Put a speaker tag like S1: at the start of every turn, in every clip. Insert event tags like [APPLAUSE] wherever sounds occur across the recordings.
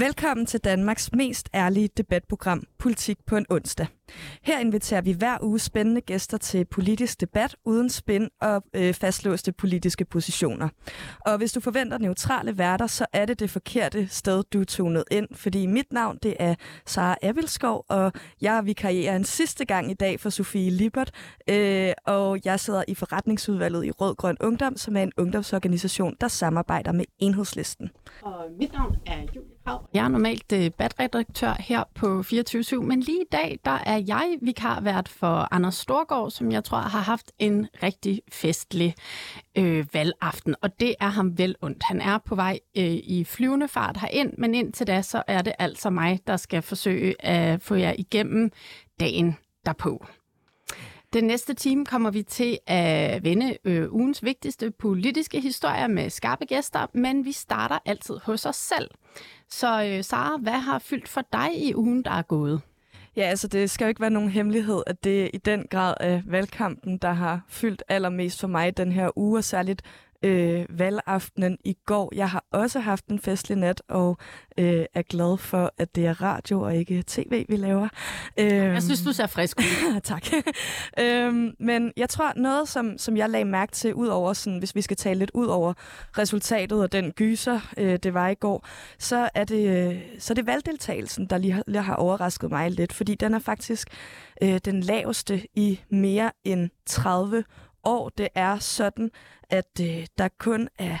S1: Velkommen til Danmarks mest ærlige debatprogram, Politik på en onsdag. Her inviterer vi hver uge spændende gæster til politisk debat uden spænd og øh, fastlåste politiske positioner. Og hvis du forventer neutrale værter, så er det det forkerte sted, du er tunet ind, fordi mit navn det er Sara Abelskov, og jeg vikarierer en sidste gang i dag for Sofie Libert, øh, og jeg sidder i forretningsudvalget i Rød Grøn Ungdom, som er en ungdomsorganisation, der samarbejder med Enhedslisten.
S2: Og mit navn er Julie Krav. Jeg er normalt debatredaktør her på 24 men lige i dag, der er jeg vikarvært for Anders Storgård, som jeg tror har haft en rigtig festlig øh, valgaften, og det er ham vel ondt. Han er på vej øh, i flyvende fart herind, men indtil da, så er det altså mig, der skal forsøge at få jer igennem dagen derpå. Den næste time kommer vi til at vende øh, ugens vigtigste politiske historier med skarpe gæster, men vi starter altid hos os selv. Så øh, Sara, hvad har fyldt for dig i ugen, der er gået?
S1: Ja, altså det skal jo ikke være nogen hemmelighed, at det i den grad af valgkampen, der har fyldt allermest for mig den her uge, og særligt øh, valgaftenen i går. Jeg har også haft en festlig nat, og øh, er glad for, at det er radio og ikke tv, vi laver.
S2: Øh, jeg synes, du ser frisk ud. [LAUGHS]
S1: tak. øh, men jeg tror, noget, som, som jeg lagde mærke til, ud over sådan, hvis vi skal tale lidt ud over resultatet og den gyser, øh, det var i går, så er det, øh, så er det valgdeltagelsen, der lige har, lige har overrasket mig lidt, fordi den er faktisk øh, den laveste i mere end 30 år. Det er sådan, at øh, der kun er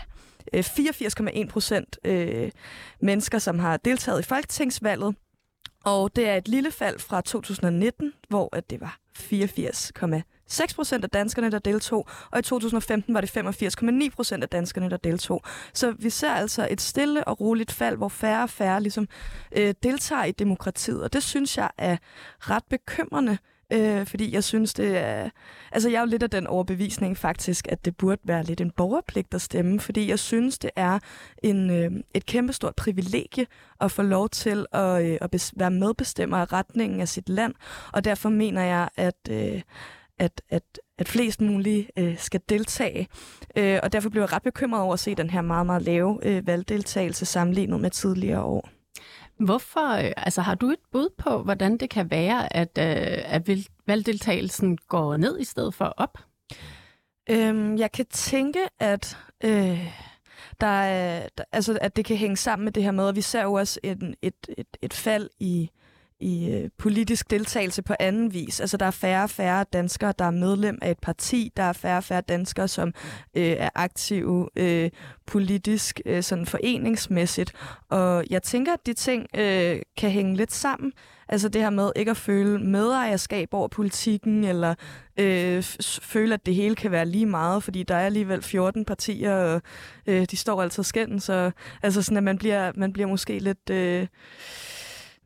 S1: øh, 84,1 procent øh, mennesker, som har deltaget i folketingsvalget. Og det er et lille fald fra 2019, hvor at det var 84,6 procent af danskerne, der deltog, og i 2015 var det 85,9 procent af danskerne, der deltog. Så vi ser altså et stille og roligt fald, hvor færre og færre ligesom, øh, deltager i demokratiet, og det synes jeg er ret bekymrende, Øh, fordi jeg synes, det er... Altså, jeg er jo lidt af den overbevisning faktisk, at det burde være lidt en borgerpligt at stemme, fordi jeg synes, det er en, øh, et kæmpestort privilegie at få lov til at, øh, at bes- være medbestemmer af retningen af sit land, og derfor mener jeg, at... Øh, at, at, at flest mulige øh, skal deltage. Øh, og derfor blev jeg ret bekymret over at se den her meget, meget lave øh, valgdeltagelse sammenlignet med tidligere år.
S2: Hvorfor, øh, altså har du et bud på, hvordan det kan være, at, øh, at valgdeltagelsen går ned i stedet for op?
S1: Øhm, jeg kan tænke, at, øh, der er, der, altså, at det kan hænge sammen med det her med, at vi ser jo også en, et, et, et fald i i øh, politisk deltagelse på anden vis. Altså der er færre og færre danskere, der er medlem af et parti. Der er færre og færre danskere, som øh, er aktive øh, politisk, øh, sådan foreningsmæssigt. Og jeg tænker, at de ting øh, kan hænge lidt sammen. Altså det her med ikke at føle medejerskab over politikken, eller øh, føle, at det hele kan være lige meget, fordi der er alligevel 14 partier, og øh, de står altid skændt. så altså sådan, at man bliver, man bliver måske lidt... Øh,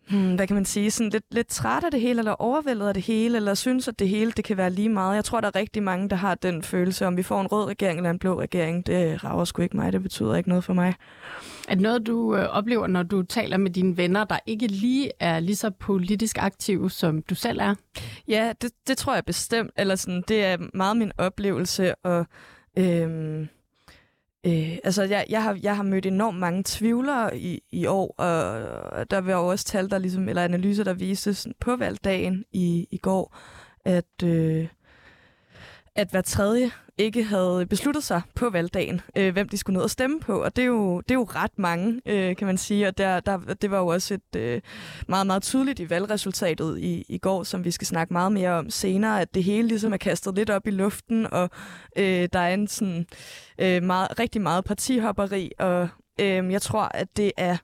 S1: hmm, hvad kan man sige, sådan lidt, lidt træt af det hele, eller overvældet af det hele, eller synes, at det hele det kan være lige meget. Jeg tror, der er rigtig mange, der har den følelse, om vi får en rød regering eller en blå regering. Det rager sgu ikke mig, det betyder ikke noget for mig.
S2: Er det noget, du øh, oplever, når du taler med dine venner, der ikke lige er lige så politisk aktive, som du selv er?
S1: Ja, det, det tror jeg bestemt. Eller sådan, det er meget min oplevelse, og... Øhm Øh, altså, jeg, jeg, har, jeg har mødt enormt mange tvivlere i, i år, og der var også tal, der ligesom, eller analyser, der viste sådan, på valgdagen i, i går, at, øh, at hver tredje ikke havde besluttet sig på valgdagen, øh, hvem de skulle ned og stemme på. Og det er jo, det er jo ret mange, øh, kan man sige. Og der, der, det var jo også et øh, meget, meget tydeligt i valgresultatet i, i går, som vi skal snakke meget mere om senere, at det hele ligesom er kastet lidt op i luften, og øh, der er en sådan, øh, meget, rigtig meget partihopperi, og øh, jeg tror, at det er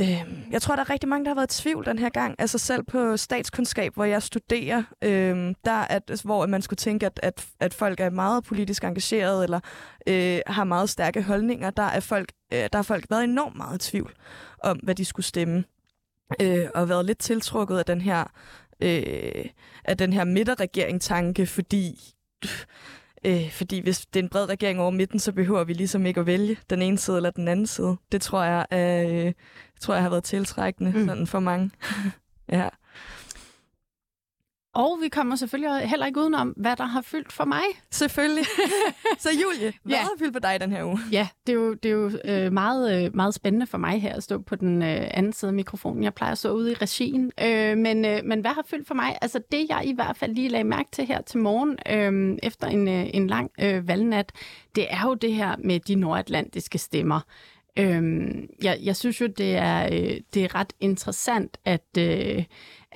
S1: Øh, jeg tror, der er rigtig mange, der har været i tvivl den her gang. Altså selv på statskundskab, hvor jeg studerer, øh, der at, hvor man skulle tænke, at, at, at folk er meget politisk engageret eller øh, har meget stærke holdninger, der er folk, øh, der har folk været enormt meget i tvivl om, hvad de skulle stemme. Øh, og været lidt tiltrukket af den her, øh, af den her midterregering-tanke, fordi Øh, fordi hvis det er en bred regering over midten, så behøver vi ligesom ikke at vælge den ene side eller den anden side. Det tror jeg, øh, tror jeg har været tiltrækkende mm. sådan for mange. [LAUGHS] ja.
S2: Og vi kommer selvfølgelig heller ikke udenom, hvad der har fyldt for mig.
S1: Selvfølgelig. [LAUGHS] så Julie, hvad ja. har fyldt for dig den her uge?
S2: Ja, det er jo, det er jo øh, meget, øh, meget spændende for mig her at stå på den øh, anden side af mikrofonen. Jeg plejer at stå ude i regien. Øh, men, øh, men hvad har fyldt for mig? Altså det, jeg i hvert fald lige lagde mærke til her til morgen, øh, efter en, øh, en lang øh, valgnat, det er jo det her med de nordatlantiske stemmer. Øhm, jeg, jeg synes jo, det er, øh, det er ret interessant, at, øh,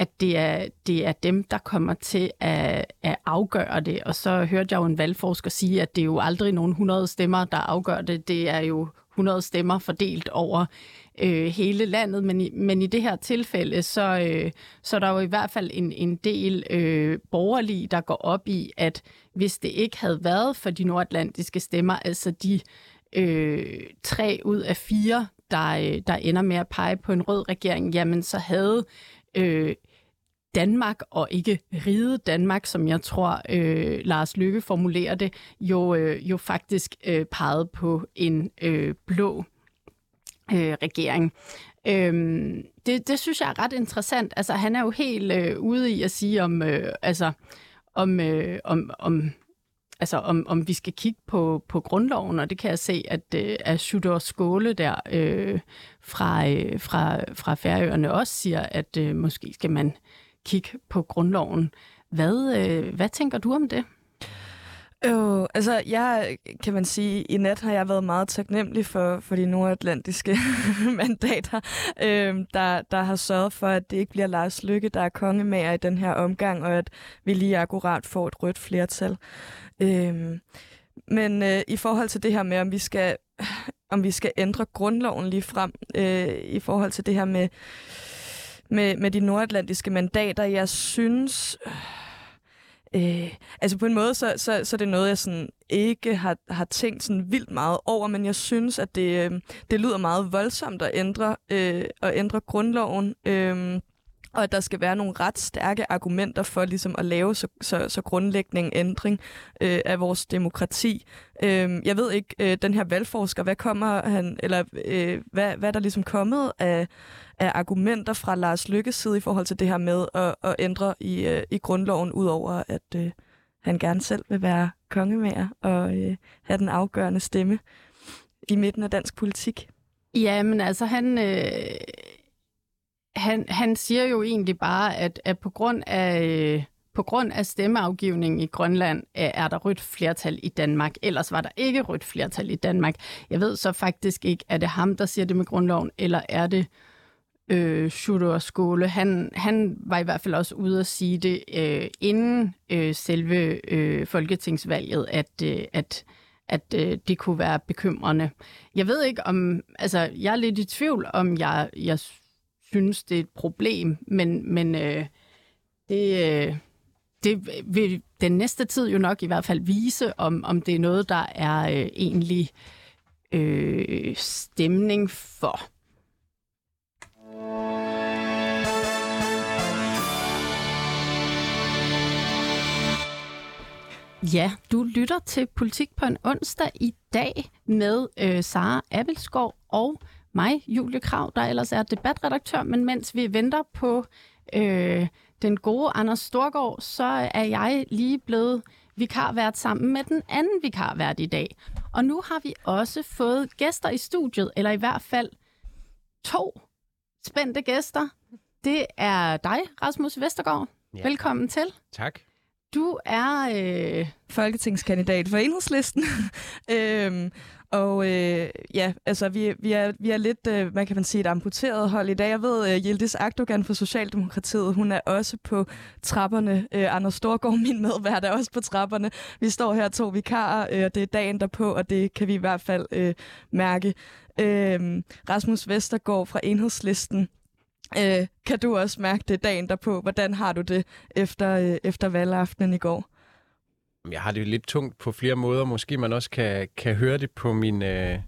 S2: at det, er, det er dem, der kommer til at, at afgøre det. Og så hørte jeg jo en valgforsker sige, at det er jo aldrig nogen 100 stemmer, der afgør det. Det er jo 100 stemmer fordelt over øh, hele landet, men i, men i det her tilfælde, så, øh, så er der jo i hvert fald en, en del øh, borgerlige, der går op i, at hvis det ikke havde været for de nordatlantiske stemmer, altså de øh, tre ud af fire, der, øh, der ender med at pege på en rød regering, jamen så havde øh, Danmark og ikke ride Danmark, som jeg tror øh, Lars Lykke formulerer det, jo, øh, jo faktisk øh, peget på en øh, blå øh, regering. Øhm, det, det synes jeg er ret interessant. Altså, han er jo helt øh, ude i at sige om, øh, altså, om, øh, om, om altså om, om vi skal kigge på, på grundloven, og det kan jeg se, at, øh, at Sjudor Skåle der øh, fra, øh, fra, fra Færøerne også siger, at øh, måske skal man kigge på grundloven. Hvad, øh, hvad tænker du om det?
S1: Øh, altså, jeg kan man sige, i nat har jeg været meget taknemmelig for, for de nordatlantiske [LAUGHS] mandater, øh, der, der har sørget for, at det ikke bliver Lars Lykke, der er kongemager i den her omgang, og at vi lige akkurat får et rødt flertal. Øh, men øh, i forhold til det her med, om vi skal, om vi skal ændre grundloven lige frem, øh, i forhold til det her med, med, med de nordatlantiske mandater, jeg synes... Øh, altså på en måde, så, så, så er det noget, jeg sådan ikke har, har tænkt sådan vildt meget over, men jeg synes, at det, øh, det lyder meget voldsomt at ændre, øh, at ændre grundloven. Øh, og at der skal være nogle ret stærke argumenter for ligesom at lave så, så, så grundlæggende en ændring øh, af vores demokrati. Øh, jeg ved ikke, øh, den her valgforsker, hvad kommer han, eller øh, hvad, hvad er der ligesom kommet af, af argumenter fra Lars Lykkes side i forhold til det her med at, at ændre i, øh, i grundloven, udover at øh, han gerne selv vil være kongemager og øh, have den afgørende stemme i midten af dansk politik?
S2: Ja, men altså han... Øh han, han siger jo egentlig bare, at, at på grund af... Øh, på grund af stemmeafgivningen i Grønland øh, er der rødt flertal i Danmark. Ellers var der ikke rødt flertal i Danmark. Jeg ved så faktisk ikke, er det ham, der siger det med grundloven, eller er det øh, øh, Schutter Skåle? Han, han var i hvert fald også ude at sige det øh, inden øh, selve øh, folketingsvalget, at, øh, at, at øh, det kunne være bekymrende. Jeg ved ikke om, altså jeg er lidt i tvivl om, jeg, jeg synes, det er et problem, men, men øh, det, øh, det vil den næste tid jo nok i hvert fald vise, om, om det er noget, der er øh, egentlig øh, stemning for. Ja, du lytter til Politik på en onsdag i dag med øh, Sara Abelskov og mig, Julie Krav, der ellers er debatredaktør, men mens vi venter på øh, den gode Anders Storgård, så er jeg lige blevet vikarvært sammen med den anden vikarvært i dag. Og nu har vi også fået gæster i studiet, eller i hvert fald to spændte gæster. Det er dig, Rasmus Vestergaard. Ja. Velkommen til.
S3: Tak.
S2: Du er
S1: øh, folketingskandidat for Enhedslisten. [LAUGHS] øhm, og øh, ja, altså vi, vi, er, vi er lidt, øh, man kan man sige, et amputeret hold i dag. Jeg ved, øh, Yildiz Akdogan fra Socialdemokratiet, hun er også på trapperne. Øh, Anders Storgård, min medvært, er også på trapperne. Vi står her to vikarer, øh, og det er dagen derpå, og det kan vi i hvert fald øh, mærke. Øh, Rasmus Vestergaard fra Enhedslisten, øh, kan du også mærke det dagen derpå? Hvordan har du det efter, øh, efter valgaftenen i går?
S3: Jeg har det lidt tungt på flere måder. Måske man også kan, kan høre det på min øh,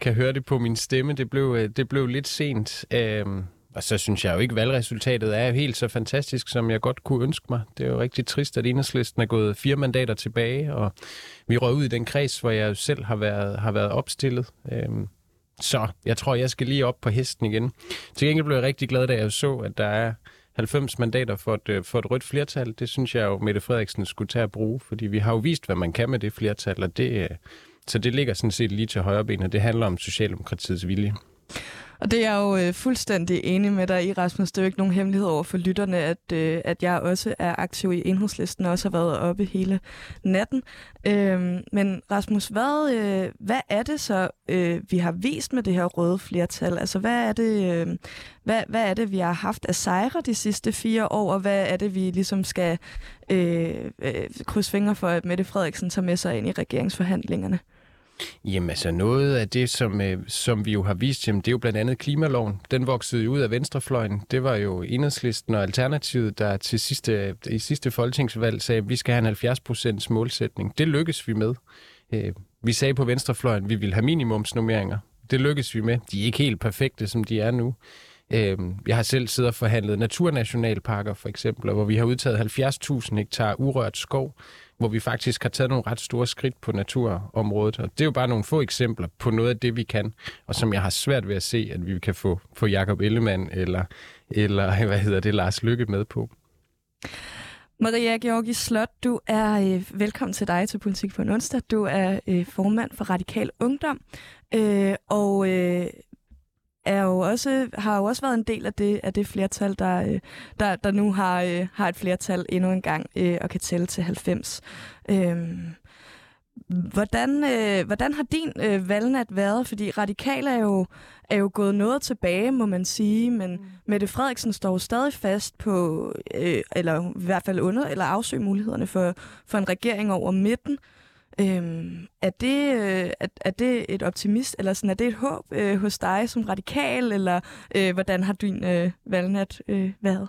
S3: kan høre det på min stemme. Det blev, øh, det blev lidt sent. Øh, og så synes jeg jo ikke, at valgresultatet er helt så fantastisk, som jeg godt kunne ønske mig. Det er jo rigtig trist, at enhedslisten er gået fire mandater tilbage, og vi røg ud i den kreds, hvor jeg selv har været, har været opstillet. Øhm, så jeg tror, jeg skal lige op på hesten igen. Til gengæld blev jeg rigtig glad, da jeg så, at der er 90 mandater for et, øh, for et rødt flertal. Det synes jeg jo, Mette Frederiksen skulle tage at bruge, fordi vi har jo vist, hvad man kan med det flertal, og det, øh, så det ligger sådan set lige til højre ben, og det handler om Socialdemokratiets vilje.
S1: Og det er jeg jo øh, fuldstændig enig med dig i, Rasmus. Det er jo ikke nogen hemmelighed over for lytterne, at, øh, at jeg også er aktiv i enhedslisten og også har været oppe hele natten. Øh, men Rasmus, hvad, øh, hvad er det så, øh, vi har vist med det her røde flertal? Altså, hvad er det, øh, hvad, hvad er det vi har haft af sejre de sidste fire år, og hvad er det, vi ligesom skal øh, øh, krydse fingre for, at Mette Frederiksen tager med sig ind i regeringsforhandlingerne?
S3: Jamen altså noget af det, som, øh, som vi jo har vist, jamen, det er jo blandt andet klimaloven. Den voksede jo ud af venstrefløjen. Det var jo Enhedslisten og Alternativet, der til sidste, i sidste folketingsvalg sagde, at vi skal have en 70% målsætning. Det lykkes vi med. Øh, vi sagde på venstrefløjen, at vi ville have minimumsnummeringer. Det lykkes vi med. De er ikke helt perfekte, som de er nu. Øh, jeg har selv siddet og forhandlet naturnationalparker, for eksempel, hvor vi har udtaget 70.000 hektar urørt skov hvor vi faktisk har taget nogle ret store skridt på naturområdet. Og det er jo bare nogle få eksempler på noget af det, vi kan, og som jeg har svært ved at se, at vi kan få, få Jacob Ellemann eller, eller [LAUGHS] hvad hedder det, Lars Lykke med på.
S1: Maria Georgi Slot, du er øh, velkommen til dig til Politik på en onsdag. Du er øh, formand for Radikal Ungdom, øh, og øh, er jo også, har jo også været en del af det, af det flertal, der, øh, der, der nu har, øh, har et flertal endnu en gang øh, og kan tælle til 90. Øhm, hvordan, øh, hvordan har din øh, valgnat været? Fordi radikale er jo, er jo gået noget tilbage, må man sige, men mm. Mette Frederiksen står jo stadig fast på, øh, eller i hvert fald under, eller afsøge mulighederne for, for en regering over midten. Øhm, er, det, øh, er, er det et optimist, eller sådan, er det et håb øh, hos dig som radikal, eller øh, hvordan har din øh, valgnat øh, været?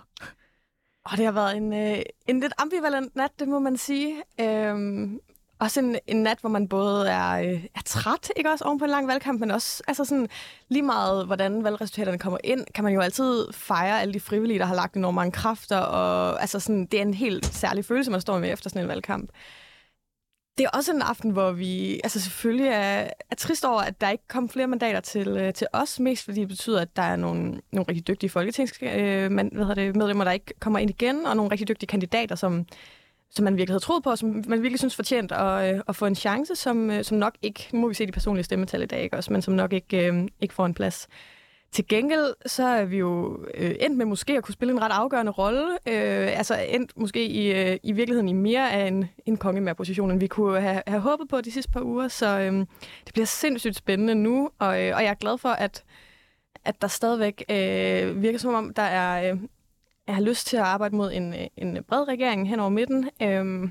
S4: Og det har været en, øh, en lidt ambivalent nat, det må man sige. Øhm, også en, en nat, hvor man både er, øh, er træt, ikke også oven på en lang valgkamp, men også altså sådan, lige meget, hvordan valgresultaterne kommer ind, kan man jo altid fejre alle de frivillige, der har lagt enormt mange kræfter, og altså sådan, det er en helt særlig følelse, man står med efter sådan en valgkamp det er også en aften, hvor vi altså selvfølgelig er, er trist over, at der ikke kom flere mandater til, øh, til os, mest fordi det betyder, at der er nogle, nogle rigtig dygtige folketingsmedlemmer, øh, man, hvad det, medlemmer, der ikke kommer ind igen, og nogle rigtig dygtige kandidater, som, som man virkelig havde troet på, som man virkelig synes fortjent at, øh, at få en chance, som, øh, som nok ikke, nu må vi se de personlige stemmetal i dag, ikke også, men som nok ikke, øh, ikke får en plads. Til gengæld så er vi jo øh, endt med måske at kunne spille en ret afgørende rolle. Øh, altså endt måske i, øh, i virkeligheden i mere af en, en kongemærposition, end vi kunne have, have håbet på de sidste par uger. Så øh, det bliver sindssygt spændende nu, og, øh, og jeg er glad for, at, at der stadigvæk øh, virker som om, der er, øh, jeg har lyst til at arbejde mod en, øh, en bred regering hen over midten. Øh,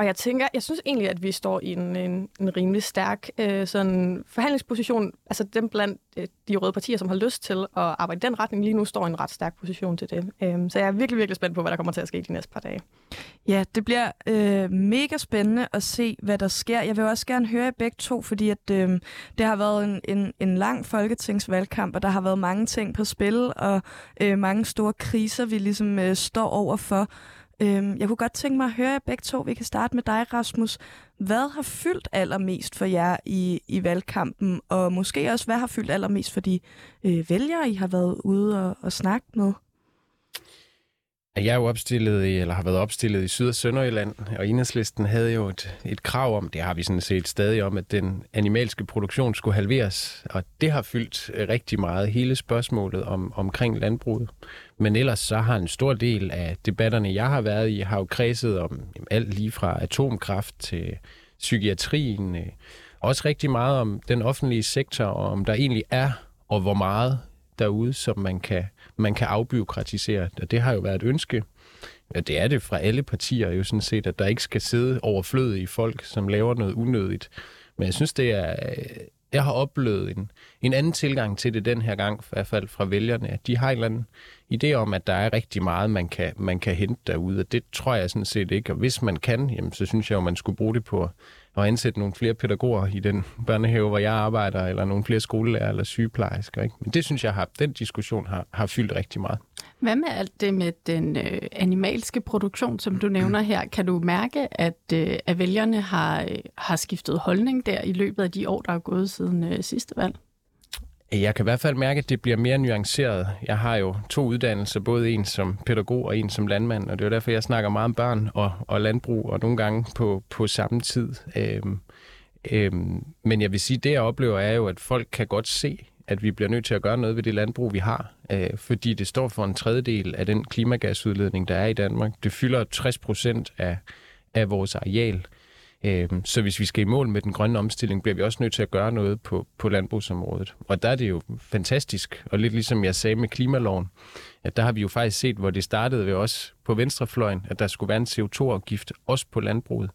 S4: og jeg tænker, jeg synes egentlig, at vi står i en, en, en rimelig stærk øh, sådan forhandlingsposition. Altså dem blandt øh, de røde partier, som har lyst til at arbejde i den retning, lige nu står i en ret stærk position til det. Øh, så jeg er virkelig, virkelig spændt på, hvad der kommer til at ske de næste par dage.
S1: Ja, det bliver øh, mega spændende at se, hvad der sker. Jeg vil også gerne høre jer begge to, fordi at, øh, det har været en, en, en lang folketingsvalgkamp, og der har været mange ting på spil, og øh, mange store kriser, vi ligesom øh, står over for. Øhm, jeg kunne godt tænke mig at høre jer begge to. Vi kan starte med dig, Rasmus. Hvad har fyldt allermest for jer i, i valgkampen, og måske også, hvad har fyldt allermest for de øh, vælgere, I har været ude og, og snakke med?
S3: Jeg er jo opstillet i, eller har været opstillet i Syd- og Sønderjylland, og Enhedslisten havde jo et, et krav om, det har vi sådan set stadig om, at den animalske produktion skulle halveres, og det har fyldt øh, rigtig meget, hele spørgsmålet om, omkring landbruget. Men ellers så har en stor del af debatterne, jeg har været i, har jo kredset om jamen, alt lige fra atomkraft til psykiatrien, øh, også rigtig meget om den offentlige sektor, og om der egentlig er, og hvor meget derude, som man kan, man kan afbyråkratisere. Og det har jo været et ønske. Ja, det er det fra alle partier jo sådan set, at der ikke skal sidde overflødige folk, som laver noget unødigt. Men jeg synes, det er... Jeg har oplevet en, en anden tilgang til det den her gang, i hvert fald fra vælgerne, at de har en eller anden idé om, at der er rigtig meget, man kan, man kan hente derude, og det tror jeg sådan set ikke. Og hvis man kan, jamen, så synes jeg jo, man skulle bruge det på at ansætte nogle flere pædagoger i den børnehave, hvor jeg arbejder, eller nogle flere skolelærer eller sygeplejersker. Ikke? Men det synes jeg, har, den diskussion har, har fyldt rigtig meget.
S2: Hvad med alt det med den øh, animalske produktion, som du nævner her? Kan du mærke, at, øh, at vælgerne har, øh, har skiftet holdning der i løbet af de år, der er gået siden øh, sidste valg?
S3: Jeg kan i hvert fald mærke, at det bliver mere nuanceret. Jeg har jo to uddannelser, både en som pædagog og en som landmand, og det er derfor, jeg snakker meget om børn og, og landbrug, og nogle gange på, på samme tid. Øhm, øhm, men jeg vil sige, det jeg oplever er jo, at folk kan godt se, at vi bliver nødt til at gøre noget ved det landbrug, vi har, øh, fordi det står for en tredjedel af den klimagasudledning, der er i Danmark. Det fylder 60 procent af, af vores areal. Øh, så hvis vi skal i mål med den grønne omstilling, bliver vi også nødt til at gøre noget på, på landbrugsområdet. Og der er det jo fantastisk, og lidt ligesom jeg sagde med klimaloven, at der har vi jo faktisk set, hvor det startede ved os på venstrefløjen, at der skulle være en CO2-afgift også på landbruget,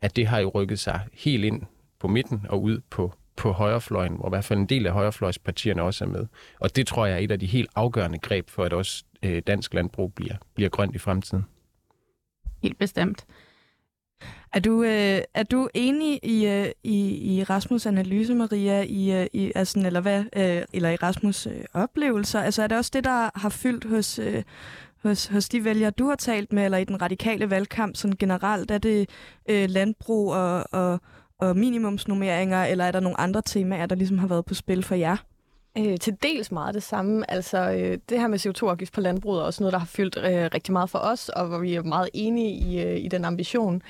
S3: at det har jo rykket sig helt ind på midten og ud på, på højrefløjen, hvor i hvert fald en del af højrefløjspartierne også er med. Og det tror jeg er et af de helt afgørende greb for, at også øh, dansk landbrug bliver, bliver grønt i fremtiden.
S2: Helt bestemt.
S1: Er du, øh, er du enig i, øh, i, i Rasmus' analyse, Maria, i, øh, i, altså, eller, hvad, øh, eller i Rasmus' øh, oplevelser? Altså er det også det, der har fyldt hos, øh, hos, hos de vælgere, du har talt med, eller i den radikale valgkamp sådan generelt? Er det øh, landbrug og, og, og minimumsnummeringer, eller er der nogle andre temaer, der ligesom har været på spil for jer?
S4: Øh, til dels meget det samme. Altså, øh, det her med CO2-afgift på landbruget er også noget, der har fyldt øh, rigtig meget for os, og hvor vi er meget enige i, øh, i den ambition.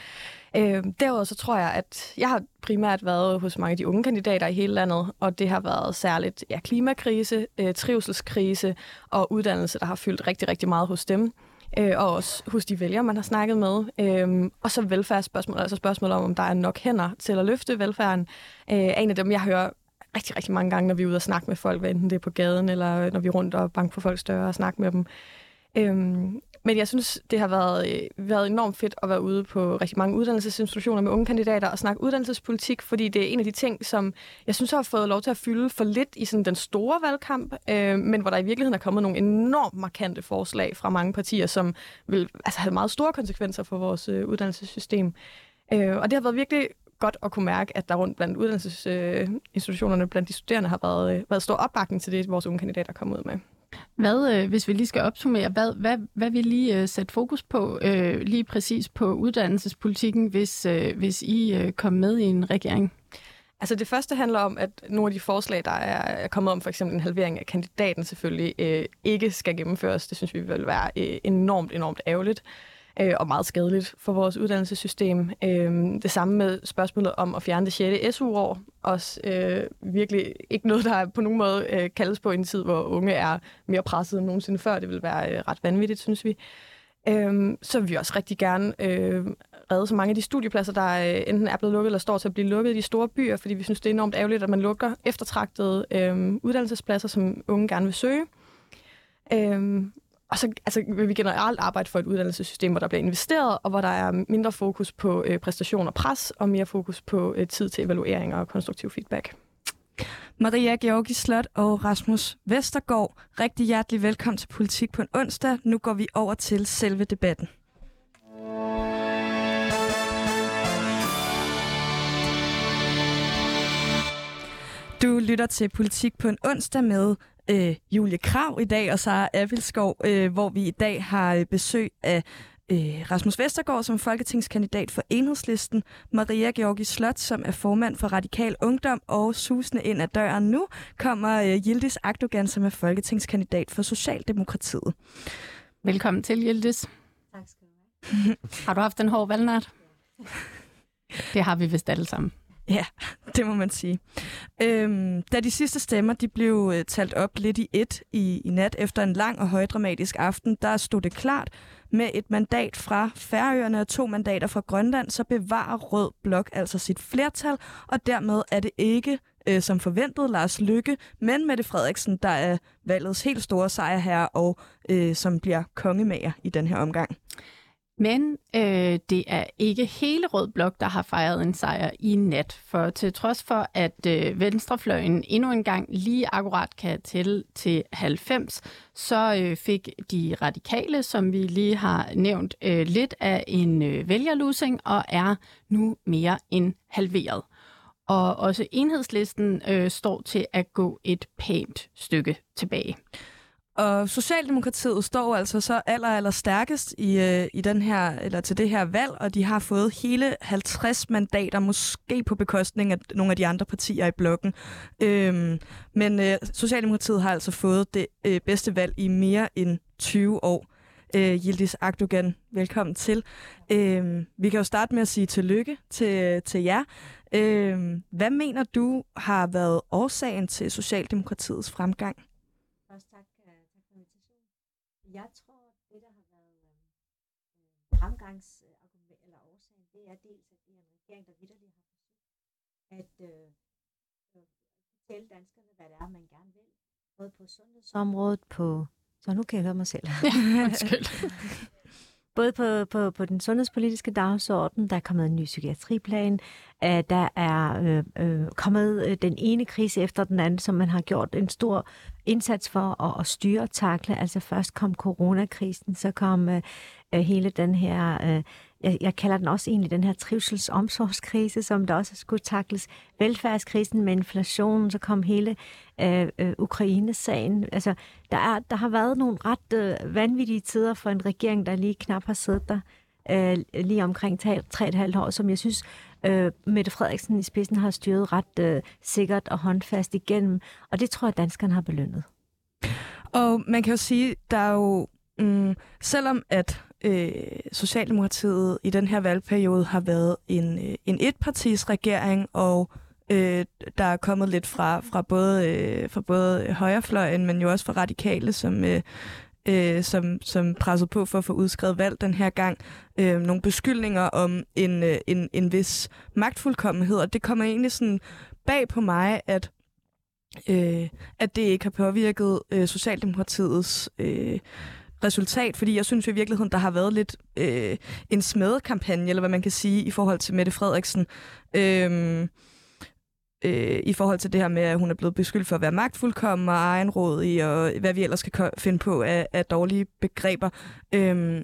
S4: Øh, derudover så tror jeg, at jeg har primært været hos mange af de unge kandidater i hele landet, og det har været særligt ja, klimakrise, øh, trivselskrise og uddannelse, der har fyldt rigtig, rigtig meget hos dem øh, og også hos de vælgere, man har snakket med. Øh, og så velfærdsspørgsmål, altså spørgsmål om, om der er nok hænder til at løfte velfærden, øh, en af dem, jeg hører rigtig, rigtig mange gange, når vi er ude og snakke med folk, hvad enten det er på gaden, eller når vi er rundt og banker på folks døre og snakker med dem. Øhm, men jeg synes, det har været, øh, været enormt fedt at være ude på rigtig mange uddannelsesinstitutioner med unge kandidater og snakke uddannelsespolitik, fordi det er en af de ting, som jeg synes har fået lov til at fylde for lidt i sådan den store valgkamp, øh, men hvor der i virkeligheden er kommet nogle enormt markante forslag fra mange partier, som vil altså, have meget store konsekvenser for vores øh, uddannelsessystem. Øh, og det har været virkelig godt at kunne mærke, at der rundt blandt uddannelsesinstitutionerne, blandt de studerende, har været, øh, været stor opbakning til det, vores unge kandidater kom ud med.
S2: Hvad, øh, hvis vi lige skal opsummere, hvad, hvad, hvad vil lige øh, sætte fokus på, øh, lige præcis på uddannelsespolitikken, hvis, hvis I uh, kom med i en regering?
S4: Altså det første handler om, at nogle af de forslag, der er kommet om, for eksempel en halvering af kandidaten selvfølgelig, øh, ikke skal gennemføres. Det synes vi vil være øh, enormt, enormt ærgerligt øh, og meget skadeligt for vores uddannelsessystem. Øh, det samme med spørgsmålet om at fjerne det 6. SU-år. Også øh, virkelig ikke noget, der på nogen måde øh, kaldes på i en tid, hvor unge er mere presset end nogensinde før. Det vil være øh, ret vanvittigt, synes vi. Øh, så vil vi også rigtig gerne øh, redde så mange af de studiepladser, der øh, enten er blevet lukket eller står til at blive lukket i de store byer, fordi vi synes, det er enormt ærgerligt, at man lukker eftertragtede øh, uddannelsespladser, som unge gerne vil søge. Øh, og så altså, vil vi generelt arbejde for et uddannelsessystem, hvor der bliver investeret, og hvor der er mindre fokus på øh, præstation og pres, og mere fokus på øh, tid til evaluering og konstruktiv feedback.
S1: Maria Georgi Slot og Rasmus Vestergaard, rigtig hjertelig velkommen til Politik på en onsdag. Nu går vi over til selve debatten. Du lytter til Politik på en onsdag med øh, Julie Krav i dag og Sara Avilskov, øh, hvor vi i dag har øh, besøg af øh, Rasmus Vestergaard som folketingskandidat for Enhedslisten, Maria Georgi Slot, som er formand for Radikal Ungdom, og susende ind ad døren nu kommer øh, Yildiz Akdogan, som er folketingskandidat for Socialdemokratiet.
S2: Velkommen til, Yildiz. Tak skal du have. [LAUGHS] har du haft en hård valgnat? Det har vi vist alle sammen. [LAUGHS]
S1: Ja, det må man sige. Øhm, da de sidste stemmer de blev øh, talt op lidt i et i, i nat efter en lang og højdramatisk aften, der stod det klart, med et mandat fra Færøerne og to mandater fra Grønland, så bevarer Rød Blok altså sit flertal, og dermed er det ikke øh, som forventet Lars Lykke, men Mette Frederiksen, der er valgets helt store sejr her, og øh, som bliver kongemager i den her omgang.
S2: Men øh, det er ikke hele Rød Blok, der har fejret en sejr i nat. For til trods for, at øh, venstrefløjen endnu en gang lige akkurat kan tælle til 90, så øh, fik de radikale, som vi lige har nævnt, øh, lidt af en øh, vælgerlusing og er nu mere end halveret. Og også enhedslisten øh, står til at gå et pænt stykke tilbage
S1: og Socialdemokratiet står altså så aller, aller stærkest i, øh, i den her, eller til det her valg, og de har fået hele 50 mandater, måske på bekostning af nogle af de andre partier i blokken. Øhm, men øh, Socialdemokratiet har altså fået det øh, bedste valg i mere end 20 år. Øh, Yildiz Akdogan, velkommen til. Øh, vi kan jo starte med at sige tillykke til, til jer. Øh, hvad mener du har været årsagen til Socialdemokratiets fremgang?
S5: Først tak, uh, tak for invitationen. Jeg tror, det der har været øh, fremgangsargument eller årsagen, det er dels, at det er en regering, der vidderligt har forsøgt at øh, fortælle danskerne, hvad det er, man gerne vil. Både på sundhedsområdet, på... Så nu kan jeg høre mig selv.
S2: Undskyld. [LAUGHS]
S5: Både på, på, på den sundhedspolitiske dagsorden, der er kommet en ny psykiatriplan, øh, der er øh, øh, kommet øh, den ene krise efter den anden, som man har gjort en stor indsats for at, at styre og takle. Altså først kom coronakrisen, så kom øh, øh hele den her øh, jeg, jeg kalder den også egentlig den her trivselsomsorgskrise, som der også skulle takles. Velfærdskrisen med inflationen, så kom hele øh, øh, Ukraine-sagen. Altså, der, er, der har været nogle ret øh, vanvittige tider for en regering, der lige knap har siddet der øh, lige omkring tre, tre et halvt år, som jeg synes, øh, Mette Frederiksen i spidsen har styret ret øh, sikkert og håndfast igennem. Og det tror jeg, danskerne har belønnet.
S1: Og man kan jo sige, der er jo, mm, selvom at øh, Socialdemokratiet i den her valgperiode har været en, øh, en etpartis regering, og øh, der er kommet lidt fra, fra, både, øh, fra både højrefløjen, men jo også fra radikale, som, øh, øh, som, som pressede på for at få udskrevet valg den her gang. Øh, nogle beskyldninger om en, øh, en, en vis magtfuldkommenhed, og det kommer egentlig sådan bag på mig, at øh, at det ikke har påvirket øh, Socialdemokratiets øh, resultat, fordi jeg synes i virkeligheden, der har været lidt øh, en smedekampagne, eller hvad man kan sige, i forhold til Mette Frederiksen. Øh, øh, i forhold til det her med, at hun er blevet beskyldt for at være magtfuldkommen og egenrådig, og hvad vi ellers skal finde på af, af dårlige begreber. Øhm,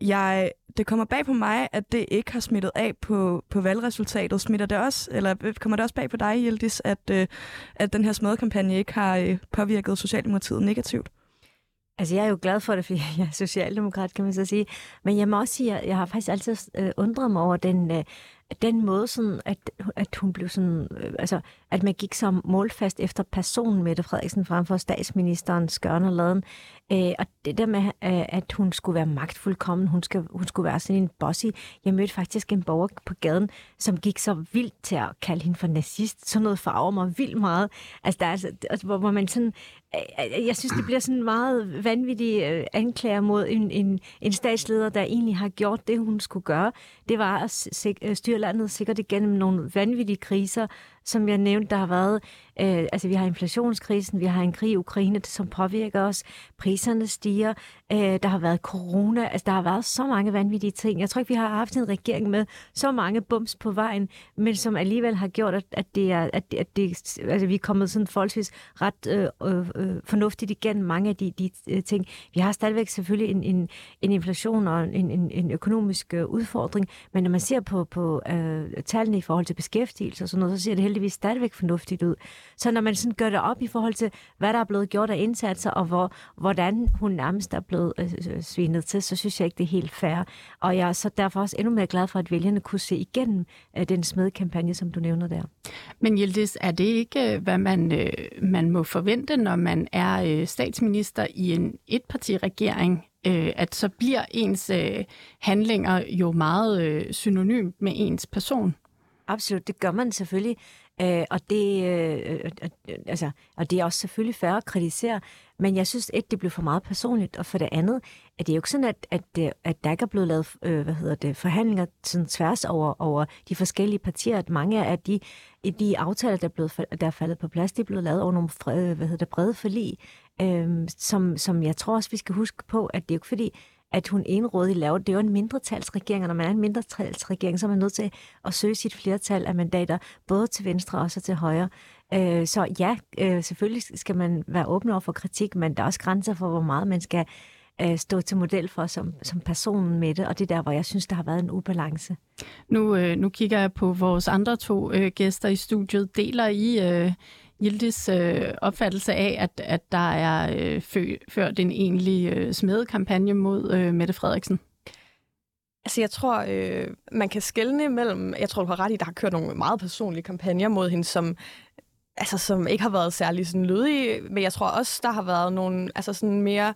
S1: jeg, det kommer bag på mig, at det ikke har smittet af på, på valgresultatet. Smitter det også, eller øh, kommer det også bag på dig, Hjeldis, at, øh, at den her smadekampagne ikke har øh, påvirket Socialdemokratiet negativt?
S5: Altså, jeg er jo glad for det, fordi jeg er socialdemokrat, kan man så sige. Men jeg må også sige, at jeg har faktisk altid øh, undret mig over den, øh, den måde, sådan, at, at hun blev sådan, øh, altså, at man gik som målfast efter personen Mette Frederiksen frem for statsministeren Skørn og Laden. Øh, og det der med, øh, at hun skulle være magtfuldkommen, hun, skal, hun skulle være sådan en bossy. Jeg mødte faktisk en borger på gaden, som gik så vildt til at kalde hende for nazist. Sådan noget farver mig vildt meget. Altså, der er, altså, altså hvor, hvor man sådan, øh, øh, jeg synes, det bliver sådan meget vanvittige øh, anklager mod en, en, en statsleder, der egentlig har gjort det, hun skulle gøre. Det var at øh, styre landet sikkert igennem nogle vanvittige kriser, som jeg nævnte, der har været, øh, altså vi har inflationskrisen, vi har en krig i Ukraine, som påvirker os, priserne stiger, øh, der har været corona, altså der har været så mange vanvittige ting. Jeg tror ikke, vi har haft en regering med så mange bums på vejen, men som alligevel har gjort, at, at, det er, at, at det, altså, vi er kommet sådan forholdsvis ret øh, øh, øh fornuftigt igennem mange af de, de øh, ting. Vi har stadigvæk selvfølgelig en, en, en inflation og en, en, en økonomisk øh, udfordring, men når man ser på, på øh, tallene i forhold til beskæftigelse og sådan noget, så ser det heldigvis stadigvæk fornuftigt ud. Så når man sådan gør det op i forhold til, hvad der er blevet gjort af indsatser, og hvor, hvordan hun nærmest er blevet øh, øh, øh, svinet til, så synes jeg ikke, det er helt fair. Og jeg er så derfor også endnu mere glad for, at vælgerne kunne se igennem øh, den smedkampagne, som du nævner der.
S2: Men Yildiz, er det ikke, øh, hvad man, øh, man må forvente, når man er øh, statsminister i en etpartiregering? øh, at så bliver ens øh, handlinger jo meget øh, synonym med ens person.
S5: Absolut, det gør man selvfølgelig. Øh, og, det, øh, øh, altså, og det er også selvfølgelig færre at kritisere, men jeg synes, et, det blev for meget personligt, og for det andet, at det er jo ikke sådan, at, at, at der ikke er blevet lavet øh, hvad hedder det, forhandlinger sådan tværs over, over de forskellige partier, at mange af de, de aftaler, der er, blevet, der er faldet på plads, de er blevet lavet over nogle fred, hvad hedder det, brede forlig, øh, som, som jeg tror også, vi skal huske på, at det er jo ikke fordi, at hun enrådigt laver. Det er jo en mindretalsregering, og når man er en mindretalsregering, så er man nødt til at søge sit flertal af mandater, både til venstre og så til højre. Øh, så ja, øh, selvfølgelig skal man være åben over for kritik, men der er også grænser for, hvor meget man skal øh, stå til model for som, som personen med det, og det er der, hvor jeg synes, der har været en ubalance.
S2: Nu, øh, nu kigger jeg på vores andre to øh, gæster i studiet. Deler I øh, Yildiz øh, opfattelse af, at, at der er øh, fø, ført en egentlig øh, smedekampagne mod øh, Mette Frederiksen?
S4: Altså, jeg tror, øh, man kan skelne mellem... Jeg tror, du har ret i, der har kørt nogle meget personlige kampagner mod hende, som altså, som ikke har været særlig sådan lødige, men jeg tror også, der har været nogle altså sådan mere Øh,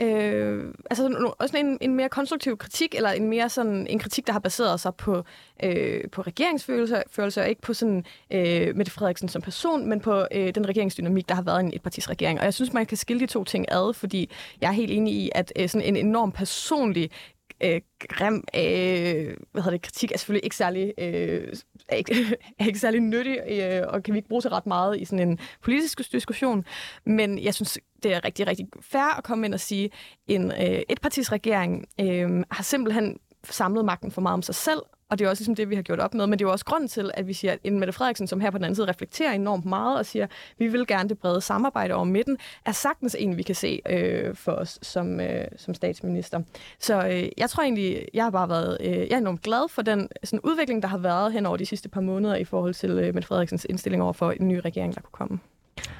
S4: Øh, altså også en, en mere konstruktiv kritik, eller en mere sådan en kritik, der har baseret sig på, øh, på regeringsfølelse, og ikke på sådan øh, Mette Frederiksen som person, men på øh, den regeringsdynamik, der har været i en etpartisregering. Og jeg synes, man kan skille de to ting ad, fordi jeg er helt enig i, at øh, sådan en enorm personlig øh, grim øh, hvad hedder det, kritik er selvfølgelig ikke særlig, øh, er ikke, [LAUGHS] er ikke særlig nyttig, øh, og kan vi ikke bruge til ret meget i sådan en politisk diskussion. Men jeg synes, det er rigtig, rigtig fair at komme ind og sige, en øh, etpartisregering øh, har simpelthen samlet magten for meget om sig selv, og det er også ligesom det, vi har gjort op med. Men det er jo også grunden til, at vi siger, at en Mette Frederiksen, som her på den anden side reflekterer enormt meget og siger, vi vil gerne det brede samarbejde over midten, er sagtens en, vi kan se øh, for os som, øh, som statsminister. Så øh, jeg tror egentlig, jeg har bare været øh, jeg er enormt glad for den sådan, udvikling, der har været hen over de sidste par måneder i forhold til øh, Mette Frederiksens indstilling over for en ny regering, der kunne komme.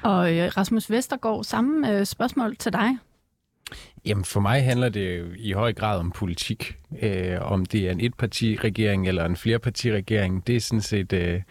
S2: Og øh, Rasmus Vestergaard, samme øh, spørgsmål til dig.
S3: Jamen for mig handler det i høj grad om politik. Øh, om det er en etpartiregering eller en flerpartiregering, det er sådan set øh,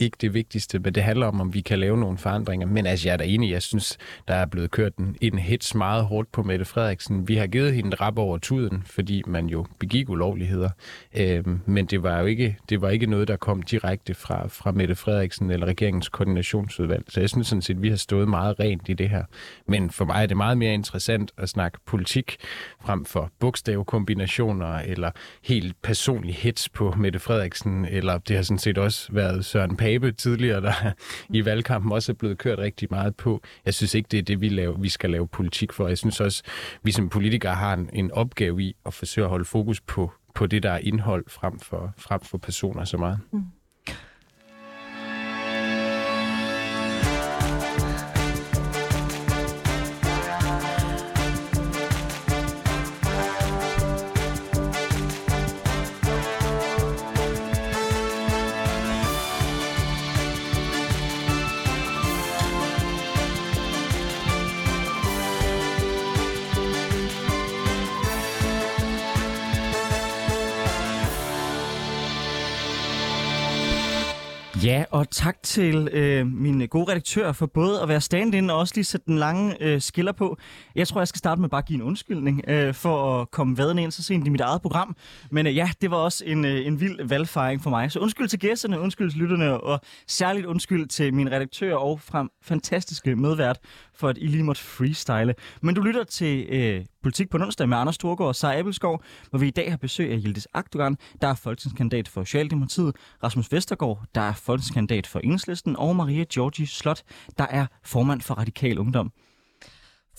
S3: ikke det vigtigste, men det handler om, om vi kan lave nogle forandringer. Men altså, jeg er da enig, jeg synes, der er blevet kørt en, en hits meget hårdt på Mette Frederiksen. Vi har givet hende rap over tuden, fordi man jo begik ulovligheder. Øh, men det var jo ikke, det var ikke noget, der kom direkte fra, fra Mette Frederiksen eller regeringens koordinationsudvalg. Så jeg synes sådan set, vi har stået meget rent i det her. Men for mig er det meget mere interessant at snakke politik frem for bogstavkombinationer eller helt personlig hits på Mette Frederiksen, eller det har sådan set også været Søren Pape tidligere, der i valgkampen også er blevet kørt rigtig meget på. Jeg synes ikke, det er det, vi, laver, vi skal lave politik for. Jeg synes også, vi som politikere har en, en opgave i at forsøge at holde fokus på, på det, der er indhold frem for, frem for personer så meget. Mm.
S6: Og tak til øh, min gode redaktør for både at være stand-in og også lige sætte den lange øh, skiller på. Jeg tror, jeg skal starte med bare at give en undskyldning øh, for at komme vaden ind så sent i mit eget program. Men øh, ja, det var også en, øh, en vild valgfejring for mig. Så undskyld til gæsterne, undskyld til lytterne, og særligt undskyld til min redaktør og frem fantastiske medvært for, at I lige måtte freestyle. Men du lytter til øh, Politik på onsdag med Anders Storgård og Sara Abelskov, hvor vi i dag har besøg af Hildes Akdogan, der er folketingskandidat for Socialdemokratiet, Rasmus Vestergaard, der er folketingskandidat for Enhedslisten, og Maria Georgi Slot, der er formand for Radikal Ungdom.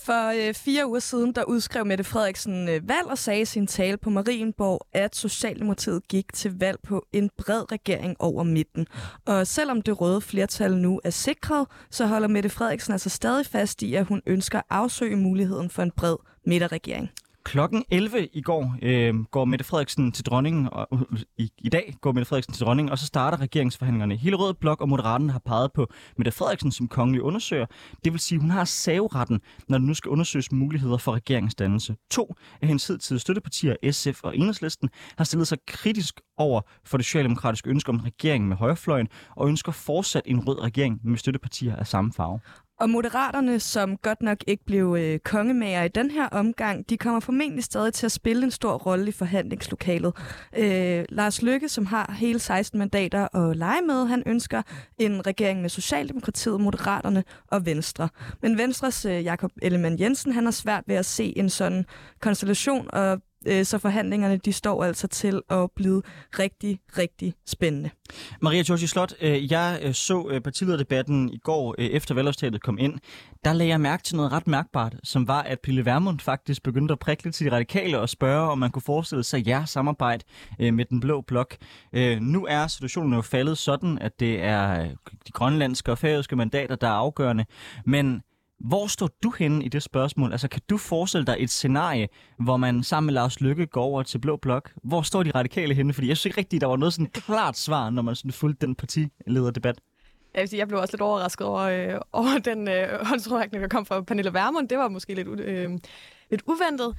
S1: For øh, fire uger siden, der udskrev Mette Frederiksen øh, valg og sagde i sin tale på Marienborg, at Socialdemokratiet gik til valg på en bred regering over midten. Og selvom det røde flertal nu er sikret, så holder Mette Frederiksen altså stadig fast i, at hun ønsker at afsøge muligheden for en bred midterregering.
S6: Klokken 11 i går øh, går Mette Frederiksen til dronningen, og øh, i, i dag går Mette Frederiksen til dronningen, og så starter regeringsforhandlingerne. Hele Rød Blok og Moderaterne har peget på Mette Frederiksen som kongelig undersøger. Det vil sige, at hun har saveretten, når der nu skal undersøges muligheder for regeringsdannelse. To af hendes hidtidige støttepartier, SF og Enhedslisten, har stillet sig kritisk over for det socialdemokratiske ønske om en regering med højrefløjen, og ønsker fortsat en rød regering med støttepartier af samme farve.
S1: Og Moderaterne, som godt nok ikke blev øh, kongemager i den her omgang, de kommer formentlig stadig til at spille en stor rolle i forhandlingslokalet. Øh, Lars Lykke, som har hele 16 mandater at lege med, han ønsker en regering med Socialdemokratiet, Moderaterne og Venstre. Men Venstres øh, Jakob Ellemann Jensen, han har svært ved at se en sådan konstellation, og Øh, så forhandlingerne de står altså til at blive rigtig, rigtig spændende.
S6: Maria Georgi Slot, øh, jeg øh, så partilederdebatten i går efter valgopstatet kom ind. Der lagde jeg mærke til noget ret mærkbart, som var, at Pille Vermund faktisk begyndte at prikke lidt til de radikale og spørge, om man kunne forestille sig jeres samarbejde med den blå blok. Nu er situationen jo faldet sådan, at det er de grønlandske og færøske mandater, der er afgørende. Men hvor står du henne i det spørgsmål? Altså, kan du forestille dig et scenarie, hvor man sammen med Lars Lykke går over til Blå Blok? Hvor står de radikale henne? Fordi jeg synes ikke rigtigt, der var noget sådan klart svar, når man sådan fulgte den partilederdebat.
S4: Jeg, sige, jeg blev også lidt overrasket over, øh, over den øh, [LAUGHS] der kom fra Pernille Vermund. Det var måske lidt, øh, lidt uventet.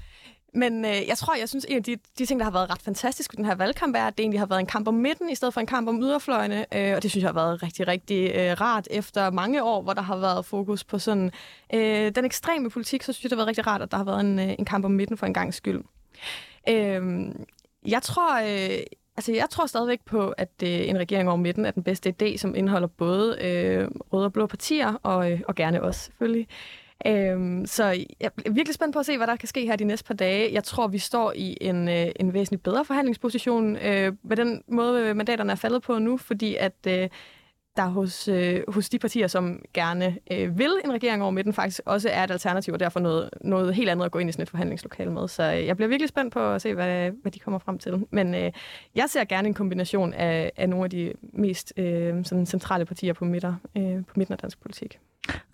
S4: Men øh, jeg tror, jeg synes, en af de, de ting, der har været ret fantastisk i den her valgkamp, er, at det egentlig har været en kamp om midten, i stedet for en kamp om yderfløjene. Øh, og det synes jeg har været rigtig, rigtig øh, rart efter mange år, hvor der har været fokus på sådan øh, den ekstreme politik. Så synes jeg, det har været rigtig rart, at der har været en, øh, en kamp om midten for en gang skyld. Øh, jeg tror... Øh, Altså, jeg tror stadigvæk på, at øh, en regering over midten er den bedste idé, som indeholder både øh, røde og blå partier, og, øh, og gerne os, selvfølgelig. Øhm, så jeg er virkelig spændt på at se, hvad der kan ske her de næste par dage. Jeg tror, vi står i en, øh, en væsentligt bedre forhandlingsposition øh, med den måde, øh, mandaterne er faldet på nu, fordi at øh, der hos, øh, hos de partier, som gerne øh, vil en regering over midten, faktisk også er et alternativ, og derfor noget, noget helt andet at gå ind i sådan et forhandlingslokale med. Så øh, jeg bliver virkelig spændt på at se, hvad, hvad de kommer frem til. Men øh, jeg ser gerne en kombination af, af nogle af de mest øh, sådan centrale partier på, midter, øh, på midten af dansk politik.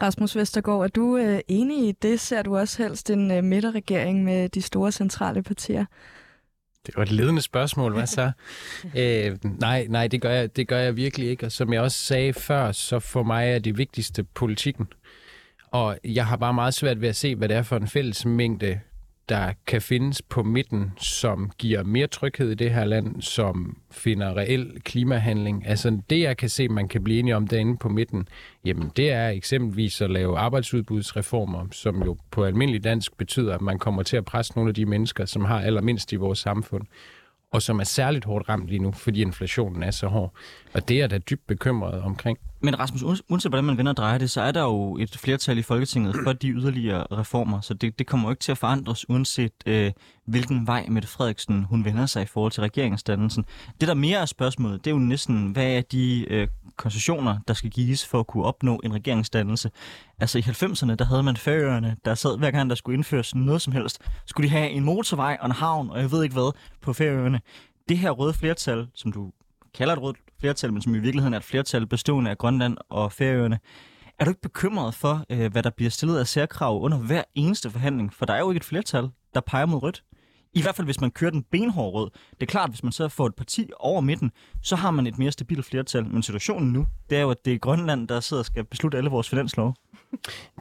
S1: Rasmus Vestergaard, er du øh, enig i det? Ser du også helst en øh, midterregering med de store centrale partier?
S3: Det var et ledende spørgsmål, hvad så? [LAUGHS] øh, nej, nej, det gør, jeg, det gør jeg virkelig ikke. Og som jeg også sagde før, så for mig er det vigtigste politikken. Og jeg har bare meget svært ved at se, hvad det er for en fælles mængde der kan findes på midten, som giver mere tryghed i det her land, som finder reel klimahandling. Altså det, jeg kan se, man kan blive enige om derinde på midten, jamen det er eksempelvis at lave arbejdsudbudsreformer, som jo på almindelig dansk betyder, at man kommer til at presse nogle af de mennesker, som har allermindst i vores samfund og som er særligt hårdt ramt lige nu, fordi inflationen er så hård. Og det er da dybt bekymret omkring.
S6: Men Rasmus, uanset hvordan man vender og drejer det, så er der jo et flertal i Folketinget for de yderligere reformer, så det, det kommer jo ikke til at forandres, uanset øh, hvilken vej Mette Frederiksen hun vender sig i forhold til regeringsdannelsen. Det, der mere er spørgsmålet, det er jo næsten, hvad er de øh, koncessioner, der skal gives for at kunne opnå en regeringsdannelse? Altså i 90'erne, der havde man færøerne, der sad hver gang, der skulle indføres noget som helst, skulle de have en motorvej og en havn, og jeg ved ikke hvad, på færøerne. Det her røde flertal, som du kalder et rødt flertal, men som i virkeligheden er et flertal bestående af Grønland og Færøerne. Er du ikke bekymret for, øh, hvad der bliver stillet af særkrav under hver eneste forhandling? For der er jo ikke et flertal, der peger mod rødt. I hvert fald, hvis man kører den benhårde rød. Det er klart, at hvis man så får et parti over midten, så har man et mere stabilt flertal. Men situationen nu, det er jo, at det er Grønland, der sidder og skal beslutte alle vores finanslov.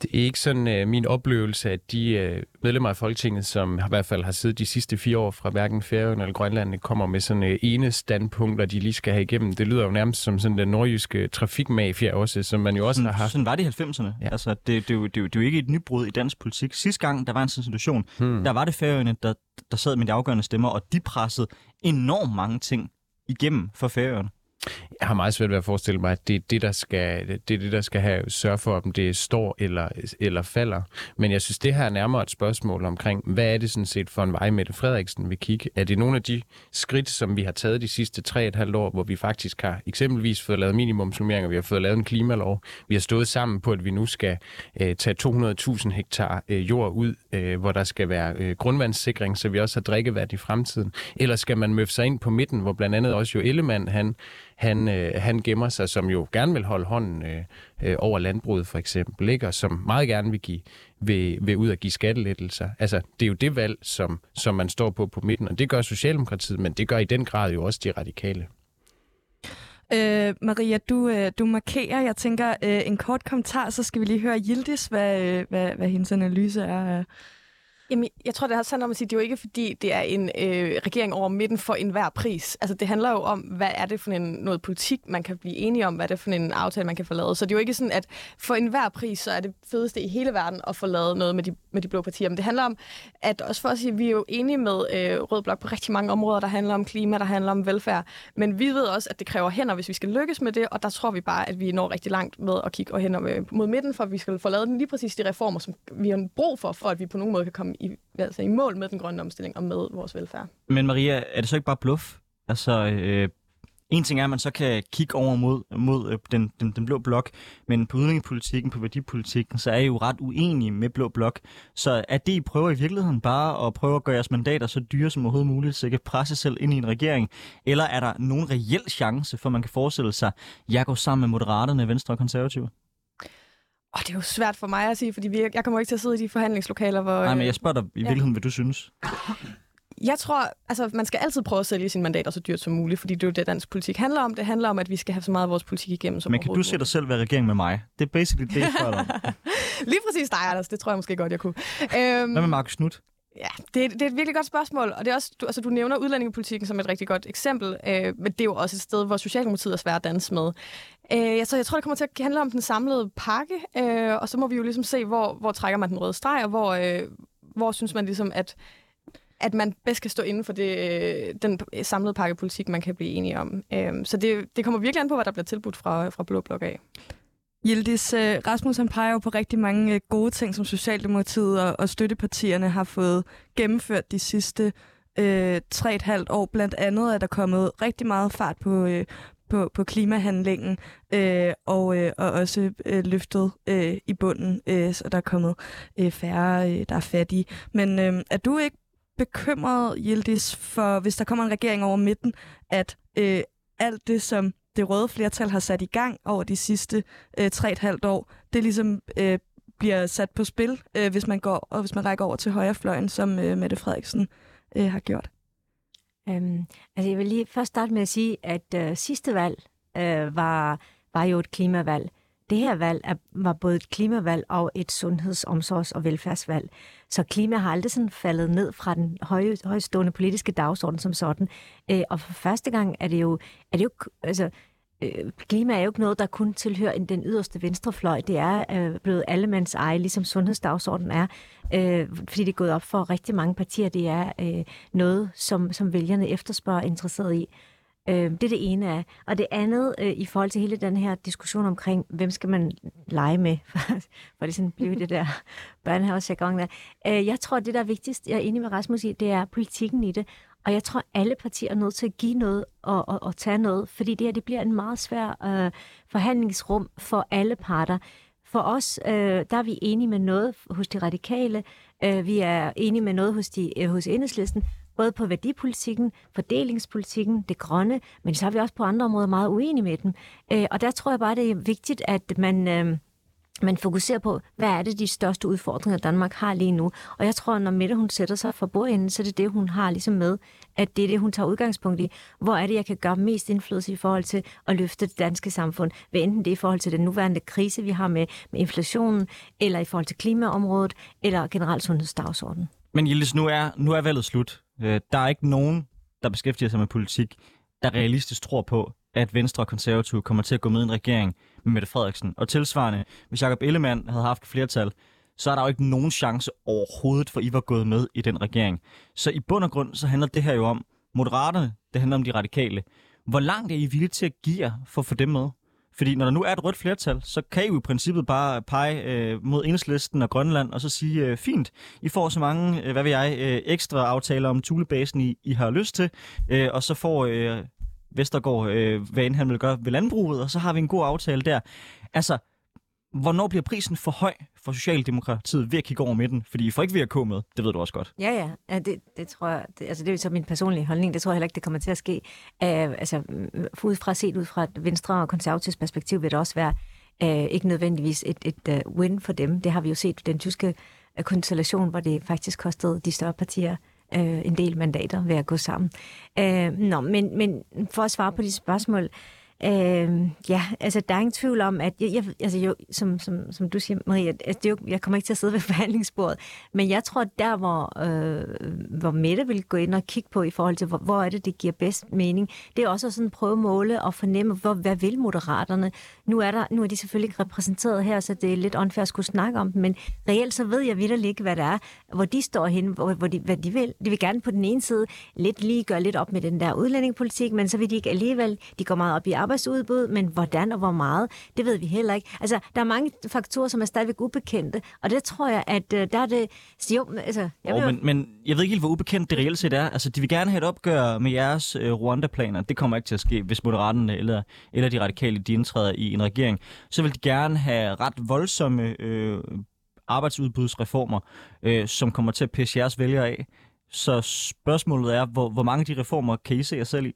S3: Det er ikke sådan uh, min oplevelse, at de uh, medlemmer af Folketinget, som i hvert fald har siddet de sidste fire år fra hverken Færøerne eller Grønland, kommer med sådan uh, ene standpunkter, de lige skal have igennem. Det lyder jo nærmest som sådan den nordjyske trafikmafia også, som man jo også
S6: sådan,
S3: har haft.
S6: Sådan var det i 90'erne. Ja. Altså, det, det, det, det, det, er jo ikke et nybrud i dansk politik. Sidste gang, der var en situation, hmm. der var det Færøerne, der, der sad med de afgørende stemmer, og de pressede enormt mange ting igennem for Færøerne.
S3: Jeg har meget svært ved at forestille mig, at det er det, der skal, det er det, der skal have sørge for, om det står eller, eller falder. Men jeg synes, det her er nærmere et spørgsmål omkring, hvad er det sådan set for en vej, Mette Frederiksen vil kigge? Er det nogle af de skridt, som vi har taget de sidste tre et halvt år, hvor vi faktisk har eksempelvis fået lavet minimumsnummeringer, vi har fået lavet en klimalov, vi har stået sammen på, at vi nu skal øh, tage 200.000 hektar øh, jord ud, øh, hvor der skal være øh, grundvandssikring, så vi også har drikkevand i fremtiden. Eller skal man møffe sig ind på midten, hvor blandt andet også jo Ellemann, han han, øh, han gemmer sig, som jo gerne vil holde hånden øh, øh, over landbruget for eksempel, ikke? og som meget gerne vil, give, vil, vil ud og give skattelettelser. Altså, det er jo det valg, som, som man står på på midten, og det gør Socialdemokratiet, men det gør i den grad jo også de radikale.
S1: Øh, Maria, du, øh, du markerer, jeg tænker, øh, en kort kommentar, så skal vi lige høre Yildiz, hvad, øh, hvad, hvad hendes analyse er. Øh.
S4: Jamen, jeg tror, det har sandt om at sige, det er jo ikke, fordi det er en øh, regering over midten for enhver pris. Altså, det handler jo om, hvad er det for en, noget politik, man kan blive enige om, hvad er det for en aftale, man kan få lavet. Så det er jo ikke sådan, at for enhver pris, så er det fedeste i hele verden at få lavet noget med de, med de blå partier. Men det handler om, at også for at sige, at vi er jo enige med øh, Rød Blok på rigtig mange områder, der handler om klima, der handler om velfærd. Men vi ved også, at det kræver hænder, hvis vi skal lykkes med det, og der tror vi bare, at vi når rigtig langt med at kigge og hænder mod midten, for at vi skal få lavet lige præcis de reformer, som vi har brug for, for at vi på nogen måde kan komme i altså i mål med den grønne omstilling og med vores velfærd.
S6: Men Maria, er det så ikke bare bluff? Altså, øh, en ting er, at man så kan kigge over mod, mod øh, den, den, den blå blok, men på udlændingepolitikken, på værdipolitikken, så er I jo ret uenige med blå blok. Så er det, I prøver i virkeligheden bare at prøve at gøre jeres mandater så dyre som overhovedet muligt, så I kan presse selv ind i en regering? Eller er der nogen reel chance for, at man kan forestille sig, at jeg går sammen med Moderaterne, Venstre og Konservative?
S4: Oh, det er jo svært for mig at sige, fordi vi, jeg kommer ikke til at sidde i de forhandlingslokaler, hvor...
S6: Nej, men jeg spørger dig i virkeligheden, ja. hvad du synes.
S4: jeg tror, altså man skal altid prøve at sælge sine mandater så dyrt som muligt, fordi det er jo det, dansk politik handler om. Det handler om, at vi skal have så meget af vores politik igennem som
S6: Men kan du se dig selv være regering med mig? Det er basically det, jeg spørger om. [LAUGHS]
S4: Lige præcis dig, Anders. Det tror jeg måske godt, jeg kunne.
S6: Øhm, Hvad med Markus Knudt?
S4: Ja, det, det er et virkelig godt spørgsmål, og det er også, du, altså, du nævner udlændingepolitikken som et rigtig godt eksempel, øh, men det er jo også et sted, hvor Socialdemokratiet er svært at danse med. Øh, så jeg tror, det kommer til at handle om den samlede pakke, øh, og så må vi jo ligesom se, hvor, hvor trækker man den røde streg, og hvor, øh, hvor synes man ligesom, at at man bedst kan stå inden for det, øh, den samlede pakkepolitik, man kan blive enige om. Øh, så det, det kommer virkelig an på, hvad der bliver tilbudt fra, fra Blå Blok af.
S1: Yildiz, øh, Rasmus han peger jo på rigtig mange øh, gode ting, som Socialdemokratiet og, og støttepartierne har fået gennemført de sidste uh, tre et halvt år. Blandt andet er der kommet rigtig meget fart på, på, på klimahandlingen, øh, og, øh, og også øh, løftet øh, i bunden, øh, så der er kommet øh, færre, øh, der er fattige. Men øh, er du ikke bekymret, Yildiz, for hvis der kommer en regering over midten, at øh, alt det, som det røde flertal har sat i gang over de sidste øh, tre et halvt år, det ligesom øh, bliver sat på spil, øh, hvis man går og hvis man rækker over til højrefløjen, som øh, Mette Frederiksen øh, har gjort.
S5: Øhm, altså jeg vil lige først starte med at sige, at øh, sidste valg øh, var, var jo et klimavalg. Det her valg er, var både et klimavalg og et sundheds-, omsorgs- og velfærdsvalg. Så klima har aldrig sådan faldet ned fra den høje, højstående politiske dagsorden som sådan. Øh, og for første gang er det jo, er det jo altså, øh, klima er jo ikke noget, der kun tilhører den yderste venstrefløj. Det er øh, blevet allemands eje, ligesom sundhedsdagsordenen er. Øh, fordi det er gået op for rigtig mange partier. Det er øh, noget, som, som vælgerne efterspørger interesseret i. Øh, det er det ene af. Og det andet, øh, i forhold til hele den her diskussion omkring, hvem skal man lege med, [LAUGHS] for det sådan blive det der børnehavesjargon der. Øh, jeg tror, det der er vigtigst, jeg er enig med Rasmus i, det er politikken i det. Og jeg tror, alle partier er nødt til at give noget og, og, og tage noget, fordi det her det bliver en meget svær øh, forhandlingsrum for alle parter. For os, øh, der er vi enige med noget hos de radikale, øh, vi er enige med noget hos, de, øh, hos enhedslisten, både på værdipolitikken, fordelingspolitikken, det grønne, men så er vi også på andre områder meget uenige med dem. Øh, og der tror jeg bare, det er vigtigt, at man... Øh, man fokuserer på, hvad er det de største udfordringer, Danmark har lige nu. Og jeg tror, når Mette hun sætter sig for bordenden, så er det det, hun har ligesom med, at det er det, hun tager udgangspunkt i. Hvor er det, jeg kan gøre mest indflydelse i forhold til at løfte det danske samfund? Hvad enten det er i forhold til den nuværende krise, vi har med, med inflationen, eller i forhold til klimaområdet, eller generelt sundhedsdagsordenen.
S6: Men Jildes, nu er, nu er valget slut. Øh, der er ikke nogen, der beskæftiger sig med politik, der realistisk tror på, at Venstre og Konservative kommer til at gå med i en regering med Mette Frederiksen. Og tilsvarende, hvis Jacob Ellemann havde haft flertal, så er der jo ikke nogen chance overhovedet for, I var gået med i den regering. Så i bund og grund, så handler det her jo om Moderaterne, det handler om de radikale. Hvor langt er I villige til at give jer for at få dem med? Fordi når der nu er et rødt flertal, så kan I jo i princippet bare pege øh, mod enhedslisten og Grønland, og så sige, øh, fint, I får så mange, øh, hvad ved jeg, øh, ekstra aftaler om Tulebasen, I, I har lyst til, øh, og så får øh, Vestergaard, øh, hvad end han vil gøre ved landbruget, og så har vi en god aftale der. Altså, hvornår bliver prisen for høj for Socialdemokratiet ved at kigge over midten? Fordi I får ikke VK med, det ved du også godt.
S5: Ja, ja, ja det, det tror jeg, det, altså det er så min personlige holdning, det tror jeg heller ikke, det kommer til at ske. Uh, altså, ud fra set ud fra et venstre og konservativt perspektiv vil det også være uh, ikke nødvendigvis et, et uh, win for dem. Det har vi jo set den tyske konstellation, hvor det faktisk kostede de større partier øh, en del mandater ved at gå sammen. Øh, nå, men, men for at svare på de spørgsmål, Øh, Øh, ja, altså der er ingen tvivl om, at jeg, jeg, altså, jo, som, som, som du siger, Maria, altså, det er jo, jeg kommer ikke til at sidde ved [LAUGHS] forhandlingsbordet, men jeg tror, der hvor, øh, hvor Mette vil gå ind og kigge på i forhold til, hvor, hvor er det, det giver bedst mening, det er også at sådan prøve at måle og fornemme, hvor, hvad vil moderaterne? Nu er, der, nu er de selvfølgelig ikke repræsenteret her, så det er lidt unfair at skulle snakke om dem, men reelt så ved jeg vidt ikke, hvad det er, hvor de står henne, hvor, hvor de, hvad de vil. De vil gerne på den ene side lidt lige gøre lidt op med den der udlændingepolitik, men så vil de ikke alligevel, de går meget op i arbejdsudbud, men hvordan og hvor meget, det ved vi heller ikke. Altså, der er mange faktorer, som er stadigvæk ubekendte, og det tror jeg, at uh, der er det... Jo, altså,
S6: jeg oh, men, men jeg ved ikke helt, hvor ubekendt det reelt set er. Altså, de vil gerne have et opgør med jeres uh, Rwanda-planer. Det kommer ikke til at ske, hvis Moderaterne eller, eller de radikale, de indtræder i en regering. Så vil de gerne have ret voldsomme uh, arbejdsudbudsreformer, uh, som kommer til at pisse jeres vælgere af. Så spørgsmålet er, hvor, hvor mange af de reformer kan I se jer selv i?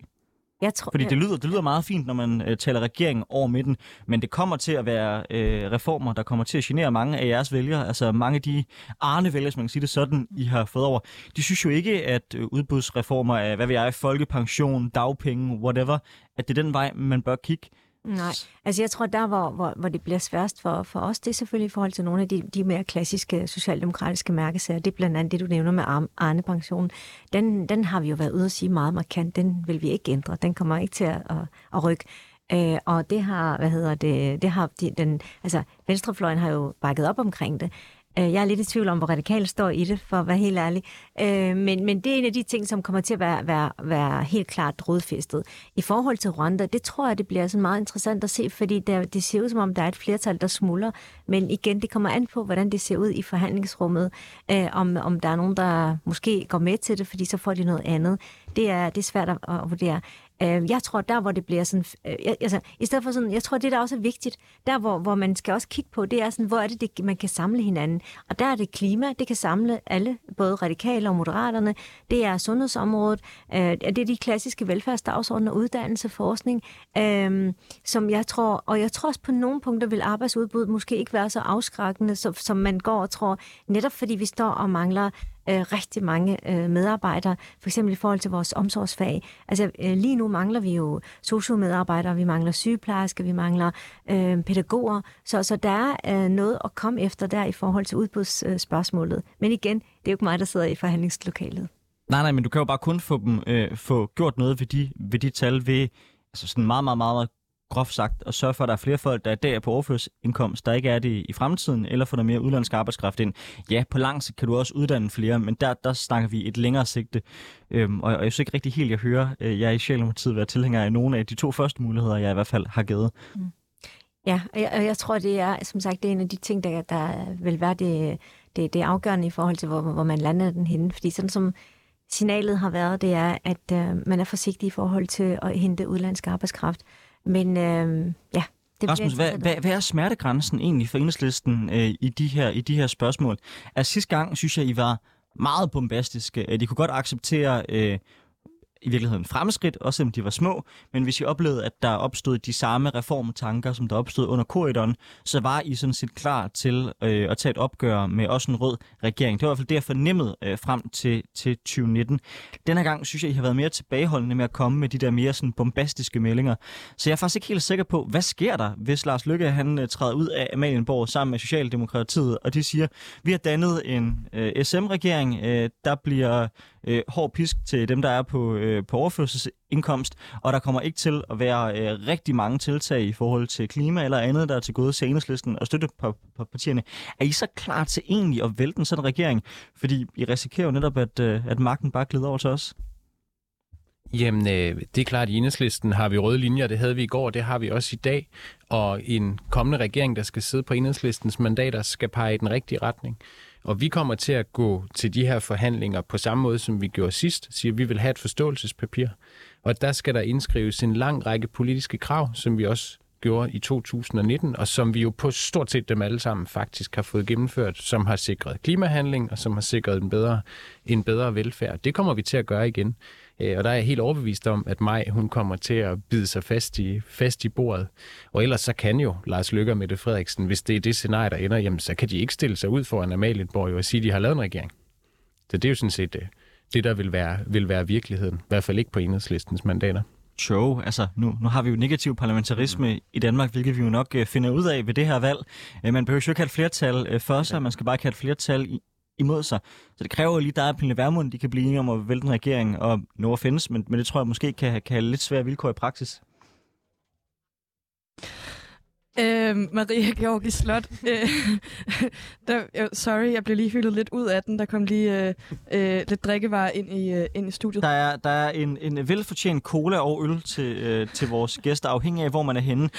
S6: Jeg tror, Fordi det lyder, det lyder meget fint, når man øh, taler regering over midten, men det kommer til at være øh, reformer, der kommer til at genere mange af jeres vælgere. Altså mange af de arne vælgere, som man kan sige det sådan, I har fået over. De synes jo ikke, at øh, udbudsreformer af, hvad ved jeg, folkepension, dagpenge, whatever, at det er den vej, man bør kigge.
S5: Nej, altså jeg tror, der hvor, hvor, hvor det bliver sværest for, for os, det er selvfølgelig i forhold til nogle af de, de mere klassiske socialdemokratiske mærkesager. Det er blandt andet det, du nævner med Arne Pension. Den, den har vi jo været ude at sige meget markant. Den vil vi ikke ændre. Den kommer ikke til at, at, at rykke. Øh, og det har, hvad hedder det, det har de, den, altså Venstrefløjen har jo bakket op omkring det. Øh, jeg er lidt i tvivl om, hvor radikalt står i det, for at være helt ærlig. Øh, men, men det er en af de ting, som kommer til at være, være, være helt klart rodfæstet. I forhold til Rwanda, det tror jeg, det bliver sådan meget interessant at se, fordi der, det ser ud som om, der er et flertal, der smuldrer. Men igen, det kommer an på, hvordan det ser ud i forhandlingsrummet. Øh, om, om der er nogen, der måske går med til det, fordi så får de noget andet. Det er, det er svært at, at vurdere. Øh, jeg tror, der hvor det bliver sådan... Øh, altså, i stedet for sådan... Jeg tror, det der også er vigtigt, der hvor, hvor man skal også kigge på, det er sådan, hvor er det, det, man kan samle hinanden. Og der er det klima, det kan samle alle, både radikale og moderaterne. Det er sundhedsområdet. Øh, det er de klassiske velfærdsdagsordner, uddannelse, forskning, øh, som jeg tror... Og jeg tror også på nogle punkter vil arbejdsudbud måske ikke være så afskrækkende, som, som man går og tror, netop fordi vi står og mangler øh, rigtig mange øh, medarbejdere, for eksempel i forhold til vores omsorgsfag. Altså øh, lige nu mangler vi jo sociomedarbejdere, vi mangler sygeplejersker, vi mangler øh, pædagoger, så, så der er øh, noget at komme efter der i forhold til udbudsspørgsmålet. Øh, men igen, det er jo ikke mig, der sidder i forhandlingslokalet.
S6: Nej, nej, men du kan jo bare kun få dem øh, få gjort noget ved de, ved de tal ved altså sådan meget, meget, meget groft sagt, at sørge for, at der er flere folk, der er der på overførselsindkomst, der ikke er det i fremtiden, eller få noget mere udlandsk arbejdskraft ind. Ja, på lang sigt kan du også uddanne flere, men der, der snakker vi et længere sigte. Øhm, og, og jeg synes ikke rigtig helt, jeg hører, øh, jeg er i Sjællandpartiet være tilhænger af nogle af de to første muligheder, jeg i hvert fald har givet. Mm.
S5: Ja, og jeg, og jeg tror, det er, som sagt, det er en af de ting, der, der vil være det, det, det afgørende i forhold til, hvor, hvor man lander den henne. Fordi sådan som signalet har været, det er, at øh, man er forsigtig i forhold til at hente udlandsk arbejdskraft. Men øh, ja,
S6: det Rasmus, hvad, hvad, hvad er smertegrænsen egentlig for enhedslisten øh, i, de her, i de her spørgsmål? Altså sidste gang, synes jeg, I var meget bombastiske. De kunne godt acceptere øh, i virkeligheden fremskridt, også selvom de var små, men hvis I oplevede, at der opstod de samme reformtanker, som der opstod under korridoren, så var I sådan set klar til øh, at tage et opgør med også en rød regering. Det var i hvert fald det, jeg fornemmede øh, frem til, til 2019. Denne gang synes jeg, I har været mere tilbageholdende med at komme med de der mere sådan bombastiske meldinger. Så jeg er faktisk ikke helt sikker på, hvad sker der, hvis Lars Lykke han øh, træder ud af Amalienborg sammen med Socialdemokratiet, og de siger, vi har dannet en øh, SM-regering, øh, der bliver øh, hård pisk til dem, der er på, øh, på overførselsindkomst, og der kommer ikke til at være øh, rigtig mange tiltag i forhold til klima eller andet, der er til gode til enhedslisten og støtte på, på partierne. Er I så klar til egentlig at vælte en sådan regering? Fordi I risikerer jo netop, at, øh, at magten bare glider over til os.
S3: Jamen, øh, det er klart, at i enhedslisten har vi røde linjer, det havde vi i går, det har vi også i dag. Og en kommende regering, der skal sidde på enhedslistens mandater, skal pege i den rigtige retning. Og vi kommer til at gå til de her forhandlinger på samme måde, som vi gjorde sidst, siger, at vi vil have et forståelsespapir. Og der skal der indskrives en lang række politiske krav, som vi også gjorde i 2019, og som vi jo på stort set dem alle sammen faktisk har fået gennemført, som har sikret klimahandling og som har sikret en bedre, en bedre velfærd. Det kommer vi til at gøre igen. Øh, og der er jeg helt overbevist om, at Maj hun kommer til at bide sig fast i, fast i bordet. Og ellers så kan jo Lars Løkke og Mette Frederiksen, hvis det er det scenarie, der ender, jamen, så kan de ikke stille sig ud for en Amalienborg og sige, at de har lavet en regering. Så det er jo sådan set det, det der vil være, vil være virkeligheden. I hvert fald ikke på enhedslistens mandater
S6: show. Altså, nu, nu har vi jo negativ parlamentarisme mm. i Danmark, hvilket vi jo nok uh, finder ud af ved det her valg. Uh, man behøver jo ikke have et flertal uh, for sig, man skal bare have et flertal i, imod sig. Så det kræver lige, der er Pernille Vermund, de kan blive enige om at vælte en regering, og nå at findes, men, men det tror jeg måske kan, kan have lidt svære vilkår i praksis.
S1: Øh, Maria Georgi Slot. Øh, [LAUGHS] der, sorry, jeg blev lige hyldet lidt ud af den. Der kom lige øh, øh, lidt drikkevarer ind i, øh, ind i studiet.
S6: Der er, der er en, en velfortjent cola og øl til, øh, til vores gæster, afhængig af, hvor man er henne.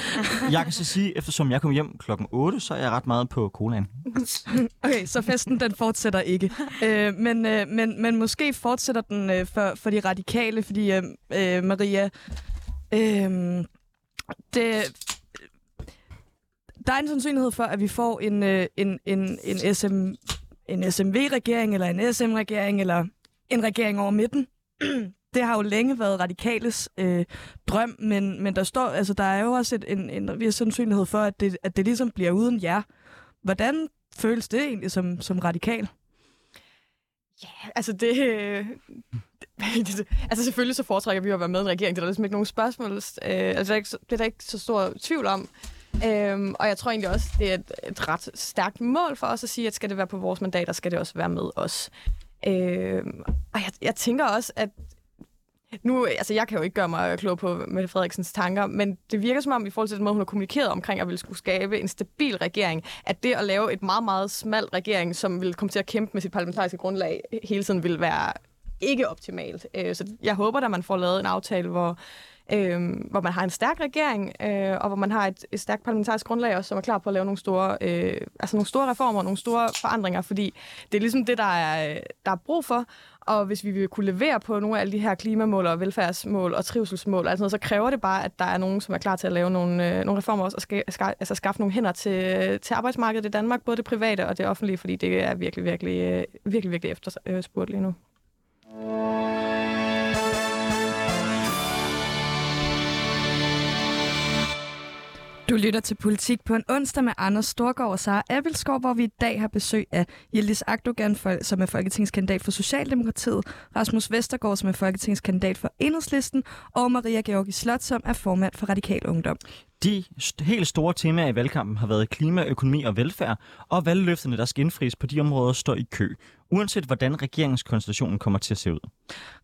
S6: Jeg kan så sige, eftersom jeg kom hjem klokken 8, så er jeg ret meget på colaen. [LAUGHS]
S1: Okay, så festen den fortsætter ikke. Øh, men, øh, men, men måske fortsætter den øh, for, for de radikale, fordi øh, øh, Maria... Øh, det, der er en sandsynlighed for, at vi får en, øh, en, en, en, SM, en SMV-regering, eller en SM-regering, eller en regering over midten. [CLEARS THROAT] det har jo længe været radikales øh, drøm, men, men der står, altså der er jo også et, en, en vis sandsynlighed for, at det, at det ligesom bliver uden jer. Hvordan føles det egentlig som, som radikal?
S4: Ja, altså det, øh, det, [LAUGHS] Altså selvfølgelig så foretrækker vi at være med i en regering. Det er der ligesom ikke nogen spørgsmål. Øh, altså det er, ikke, det er der ikke så stor tvivl om. Øhm, og jeg tror egentlig også, det er et, et ret stærkt mål for os at sige, at skal det være på vores mandater, skal det også være med os. Øhm, og jeg, jeg tænker også, at nu, altså jeg kan jo ikke gøre mig klog på Mette Frederiksens tanker, men det virker som om, i forhold til den måde, hun har kommunikeret omkring, at ville skulle skabe en stabil regering, at det at lave et meget, meget smalt regering, som vil komme til at kæmpe med sit parlamentariske grundlag hele tiden, vil være ikke optimalt. Øh, så jeg håber, at man får lavet en aftale, hvor øh, hvor man har en stærk regering, øh, og hvor man har et, et stærkt parlamentarisk grundlag også, som er klar på at lave nogle store, øh, altså nogle store reformer, nogle store forandringer, fordi det er ligesom det, der er, der er brug for. Og hvis vi vil kunne levere på nogle af alle de her klimamål og velfærdsmål og trivselsmål, altså noget, så kræver det bare, at der er nogen, som er klar til at lave nogle, øh, nogle reformer også, og ska, ska, altså skaffe nogle hænder til, til arbejdsmarkedet i Danmark, både det private og det offentlige, fordi det er virkelig, virkelig, øh, virkelig, virkelig efterspurgt lige nu.
S1: Du lytter til Politik på en onsdag med Anders Storgård og Sara Abelskov, hvor vi i dag har besøg af Yildiz Akdogan, som er folketingskandidat for Socialdemokratiet, Rasmus Vestergaard, som er folketingskandidat for Enhedslisten, og Maria Georgi Slot, som er formand for Radikal Ungdom.
S6: De helt store temaer i valgkampen har været klima, økonomi og velfærd, og valgløfterne, der skal indfries på de områder, står i kø, uanset hvordan regeringskonstellationen kommer til at se ud.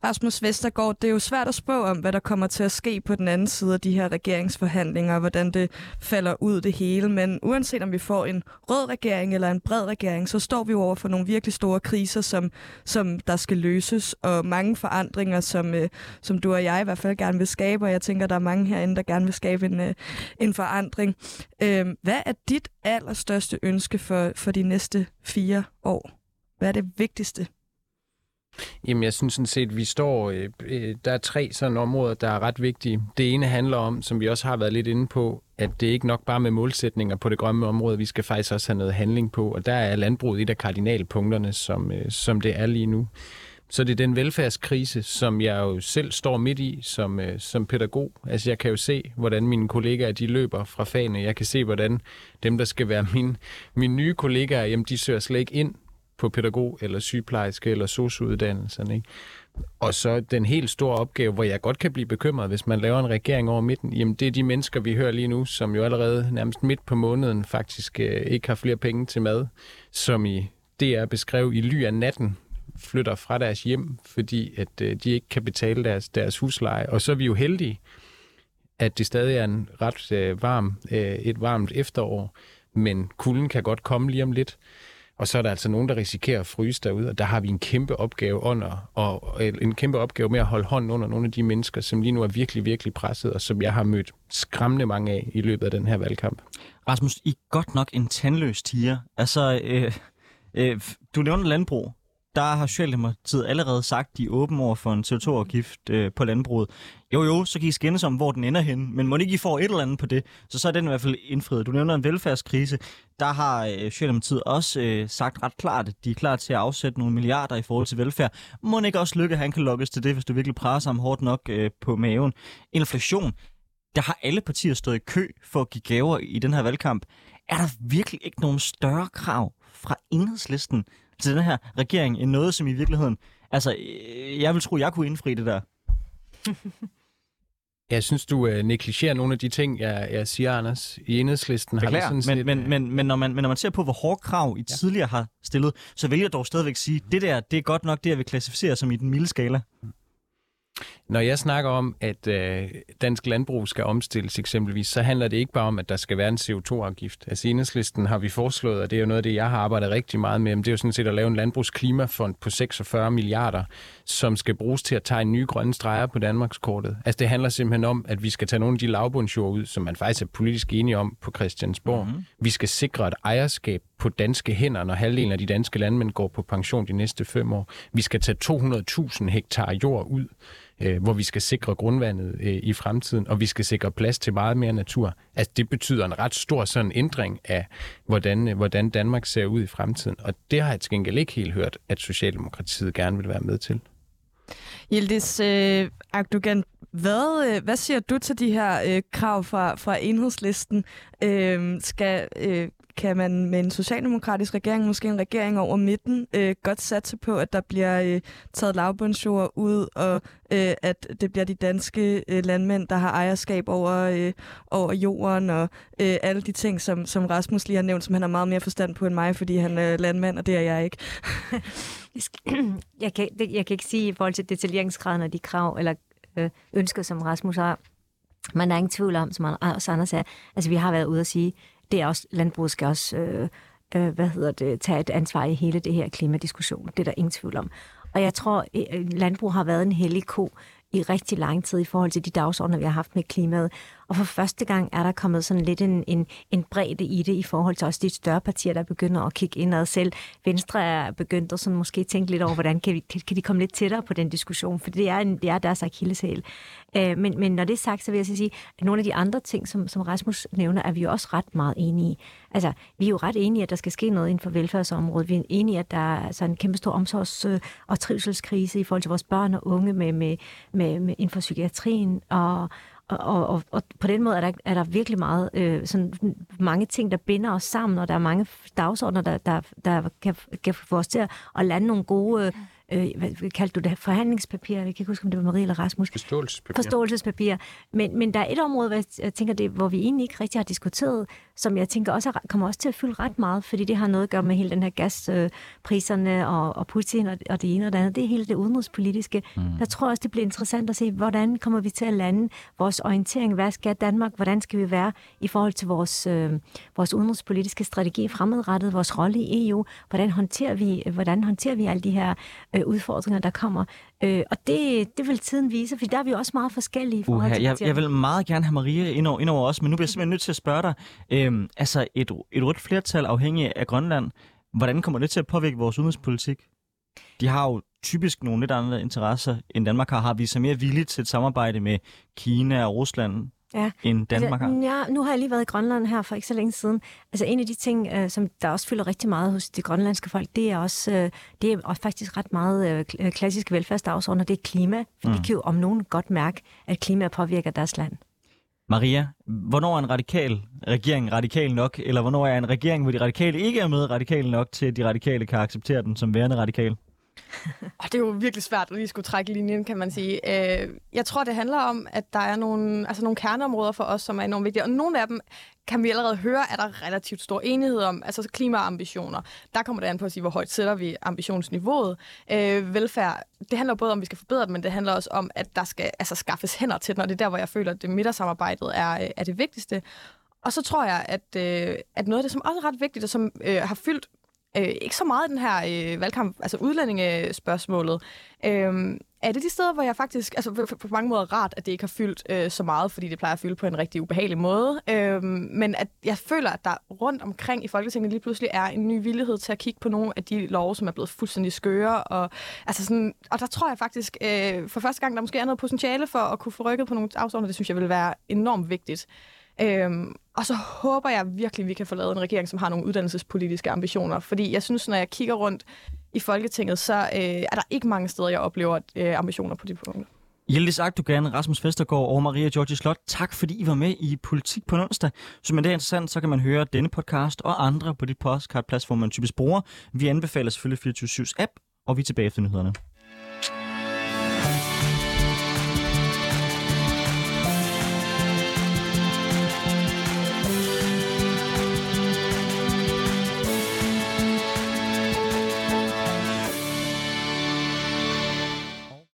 S1: Rasmus Vestergaard, det er jo svært at spå om, hvad der kommer til at ske på den anden side af de her regeringsforhandlinger, og hvordan det falder ud det hele, men uanset om vi får en rød regering eller en bred regering, så står vi over for nogle virkelig store kriser, som, som der skal løses, og mange forandringer, som, øh, som du og jeg i hvert fald gerne vil skabe, og jeg tænker, der er mange herinde, der gerne vil skabe en, øh, en forandring. Øh, hvad er dit allerstørste ønske for, for de næste fire år? Hvad er det vigtigste?
S3: Jamen, jeg synes sådan set, vi står... Øh, øh, der er tre sådan områder, der er ret vigtige. Det ene handler om, som vi også har været lidt inde på, at det ikke nok bare med målsætninger på det grønne område, vi skal faktisk også have noget handling på, og der er landbruget et af kardinalpunkterne, som, øh, som det er lige nu. Så det er den velfærdskrise, som jeg jo selv står midt i som, øh, som pædagog. Altså jeg kan jo se, hvordan mine kollegaer de løber fra fagene. Jeg kan se, hvordan dem, der skal være [LAUGHS] mine, mine nye kollegaer, jamen, de søger slet ikke ind på pædagog eller sygeplejerske eller sociouddannelserne. Ikke? Og så den helt store opgave, hvor jeg godt kan blive bekymret, hvis man laver en regering over midten, jamen det er de mennesker, vi hører lige nu, som jo allerede nærmest midt på måneden faktisk øh, ikke har flere penge til mad, som i DR beskrev i ly af natten flytter fra deres hjem, fordi at øh, de ikke kan betale deres, deres husleje. Og så er vi jo heldige, at det stadig er en ret øh, varm, øh, et varmt efterår, men kulden kan godt komme lige om lidt. Og så er der altså nogen, der risikerer at fryse derude, og der har vi en kæmpe opgave under, og en kæmpe opgave med at holde hånden under nogle af de mennesker, som lige nu er virkelig, virkelig presset, og som jeg har mødt skræmmende mange af i løbet af den her valgkamp.
S6: Rasmus, I er godt nok en tandløs tiger. Altså, øh, øh, du nævner landbrug der har Socialdemokratiet allerede sagt, de er åbne over for en CO2-afgift øh, på landbruget. Jo jo, så kan I skændes om, hvor den ender hen, men må ikke I får et eller andet på det, så så er den i hvert fald indfriet. Du nævner en velfærdskrise. Der har øh, Socialdemokratiet også øh, sagt ret klart, at de er klar til at afsætte nogle milliarder i forhold til velfærd. Må ikke også lykke, at han kan lokkes til det, hvis du virkelig presser ham hårdt nok øh, på maven. Inflation. Der har alle partier stået i kø for at give gaver i den her valgkamp. Er der virkelig ikke nogen større krav fra enhedslisten til den her regering end noget, som i virkeligheden... Altså, øh, jeg vil tro, jeg kunne indfri det der. [LAUGHS]
S3: Jeg synes, du uh, negligerer nogle af de ting, jeg, jeg siger, Anders. I enhedslisten
S6: har vi sådan men, set... Men, men, men, når man, men når man ser på, hvor hårde krav I ja. tidligere har stillet, så vil jeg dog stadigvæk sige, det der, det er godt nok det, jeg vil klassificere som i den milde skala.
S3: Når jeg snakker om, at øh, dansk landbrug skal omstilles eksempelvis, så handler det ikke bare om, at der skal være en CO2-afgift. Altså enhedslisten har vi foreslået, og det er jo noget af det, jeg har arbejdet rigtig meget med, det er jo sådan set at lave en landbrugsklimafond på 46 milliarder, som skal bruges til at tage nye grønne streger på Danmarkskortet. Altså det handler simpelthen om, at vi skal tage nogle af de lavbundsjord ud, som man faktisk er politisk enige om på Christiansborg. Mm-hmm. Vi skal sikre et ejerskab på danske hænder, når halvdelen af de danske landmænd går på pension de næste fem år. Vi skal tage 200.000 hektar jord ud øh, hvor vi skal sikre grundvandet øh, i fremtiden, og vi skal sikre plads til meget mere natur. Altså det betyder en ret stor sådan ændring af, hvordan, øh, hvordan Danmark ser ud i fremtiden. Og det har jeg til gengæld ikke helt hørt, at Socialdemokratiet gerne vil være med til.
S1: Yildiz øh, Akdogan, hvad, øh, hvad siger du til de her øh, krav fra, fra enhedslisten? Øh, skal, øh, kan man med en socialdemokratisk regering, måske en regering over midten, øh, godt satse på, at der bliver øh, taget lavbundsjord ud, og øh, at det bliver de danske øh, landmænd, der har ejerskab over, øh, over jorden, og øh, alle de ting, som, som Rasmus lige har nævnt, som han har meget mere forstand på end mig, fordi han er landmand, og det er jeg ikke. [LAUGHS] [CLEARS THROAT]
S5: jeg, kan, det, jeg kan ikke sige i forhold til detaljeringsgraden af de krav eller øh, ønsker, som Rasmus har. Man er ingen tvivl om, som også Anders sagde, altså vi har været ude at sige, det er også, landbruget skal også øh, øh, hvad hedder det, tage et ansvar i hele det her klimadiskussion. Det er der ingen tvivl om. Og jeg tror, øh, øh, landbrug har været en hellig ko i rigtig lang tid i forhold til de dagsordner, vi har haft med klimaet. Og for første gang er der kommet sådan lidt en, en, en bredde i det i forhold til også de større partier, der begynder at kigge indad selv. Venstre er begyndt at sådan måske tænke lidt over, hvordan kan, vi, kan de komme lidt tættere på den diskussion, for det er, en, det er deres akilleshæl. Øh, men, men når det er sagt, så vil jeg sige, at nogle af de andre ting, som, som Rasmus nævner, er vi jo også ret meget enige i. Altså, vi er jo ret enige, at der skal ske noget inden for velfærdsområdet. Vi er enige, at der er altså en kæmpe stor omsorgs- og trivselskrise i forhold til vores børn og unge med, med, med, med inden for psykiatrien, og, og, og, og på den måde er der, er der virkelig meget, øh, sådan mange ting, der binder os sammen, og der er mange dagsordner, der, der, der kan, kan få os til at, at lande nogle gode øh, øh, øh, hvad kaldte du det, forhandlingspapir, jeg kan ikke huske, om det var Marie eller Rasmus.
S3: Forståelsespapir.
S5: Forståelsespapir. Men, men der er et område, hvor jeg tænker, det, hvor vi egentlig ikke rigtig har diskuteret, som jeg tænker også kommer også til at fylde ret meget, fordi det har noget at gøre med hele den her gaspriserne øh, og, og Putin og, og det ene og det andet. Det er hele det udenrigspolitiske. Mm. Jeg tror også, det bliver interessant at se, hvordan kommer vi til at lande vores orientering. Hvad skal Danmark? Hvordan skal vi være i forhold til vores, øh, vores udenrigspolitiske strategi fremadrettet, vores rolle i EU? Hvordan håndterer vi, hvordan håndterer vi alle de her øh, udfordringer, der kommer. Øh, og det, det vil tiden vise, for der er vi også meget forskellige.
S6: Uh, jeg, jeg vil meget gerne have Maria ind over, ind over os, men nu bliver jeg simpelthen nødt til at spørge dig. Øh, altså et, et rødt flertal afhængig af Grønland, hvordan kommer det til at påvirke vores udenrigspolitik? De har jo typisk nogle lidt andre interesser, end Danmark har. Har vi så mere villige til et samarbejde med Kina og Rusland? Ja. end Danmark altså,
S5: har? Ja, nu har jeg lige været i Grønland her for ikke så længe siden. Altså en af de ting, øh, som der også fylder rigtig meget hos de grønlandske folk, det er også, øh, det er også faktisk ret meget øh, øh klassiske velfærdsdagsordner, det er klima. For mm. de kan jo om nogen godt mærke, at klima påvirker deres land.
S6: Maria, hvornår er en radikal regering radikal nok, eller hvornår er en regering, hvor de radikale ikke er med radikal nok, til at de radikale kan acceptere den som værende radikal?
S4: Og det er jo virkelig svært at lige skulle trække linjen, kan man sige. Øh, jeg tror, det handler om, at der er nogle, altså nogle kerneområder for os, som er enormt vigtige. Og nogle af dem kan vi allerede høre, at der er relativt stor enighed om. Altså klimaambitioner. Der kommer det an på at sige, hvor højt sætter vi ambitionsniveauet. Øh, velfærd, det handler både om, at vi skal forbedre det, men det handler også om, at der skal altså, skaffes hænder til den. Og det er der, hvor jeg føler, at det midtersamarbejdet er, øh, er det vigtigste. Og så tror jeg, at, øh, at noget af det, som også er ret vigtigt, og som øh, har fyldt øh, ikke så meget den her øh, valgkamp, altså udlændingespørgsmålet. Øh, er det de steder, hvor jeg faktisk, altså på, på mange måder rart, at det ikke har fyldt øh, så meget, fordi det plejer at fylde på en rigtig ubehagelig måde. Øh, men at jeg føler, at der rundt omkring i Folketinget lige pludselig er en ny villighed til at kigge på nogle af de love, som er blevet fuldstændig skøre. Og, altså sådan, og der tror jeg faktisk, øh, for første gang, der måske er noget potentiale for at kunne få rykket på nogle afsordner. Det synes jeg vil være enormt vigtigt. Øh, og så håber jeg virkelig, at vi kan få lavet en regering, som har nogle uddannelsespolitiske ambitioner. Fordi jeg synes, når jeg kigger rundt i Folketinget, så øh, er der ikke mange steder, jeg oplever øh, ambitioner på de punkter.
S6: Hjeldis Agdogan, Rasmus Vestergaard og Maria Georgi Slot, tak fordi I var med i Politik på onsdag. Så man det er interessant, så kan man høre denne podcast og andre på dit podcast-platform, man typisk bruger. Vi anbefaler selvfølgelig 24 7's app, og vi er tilbage efter nyhederne.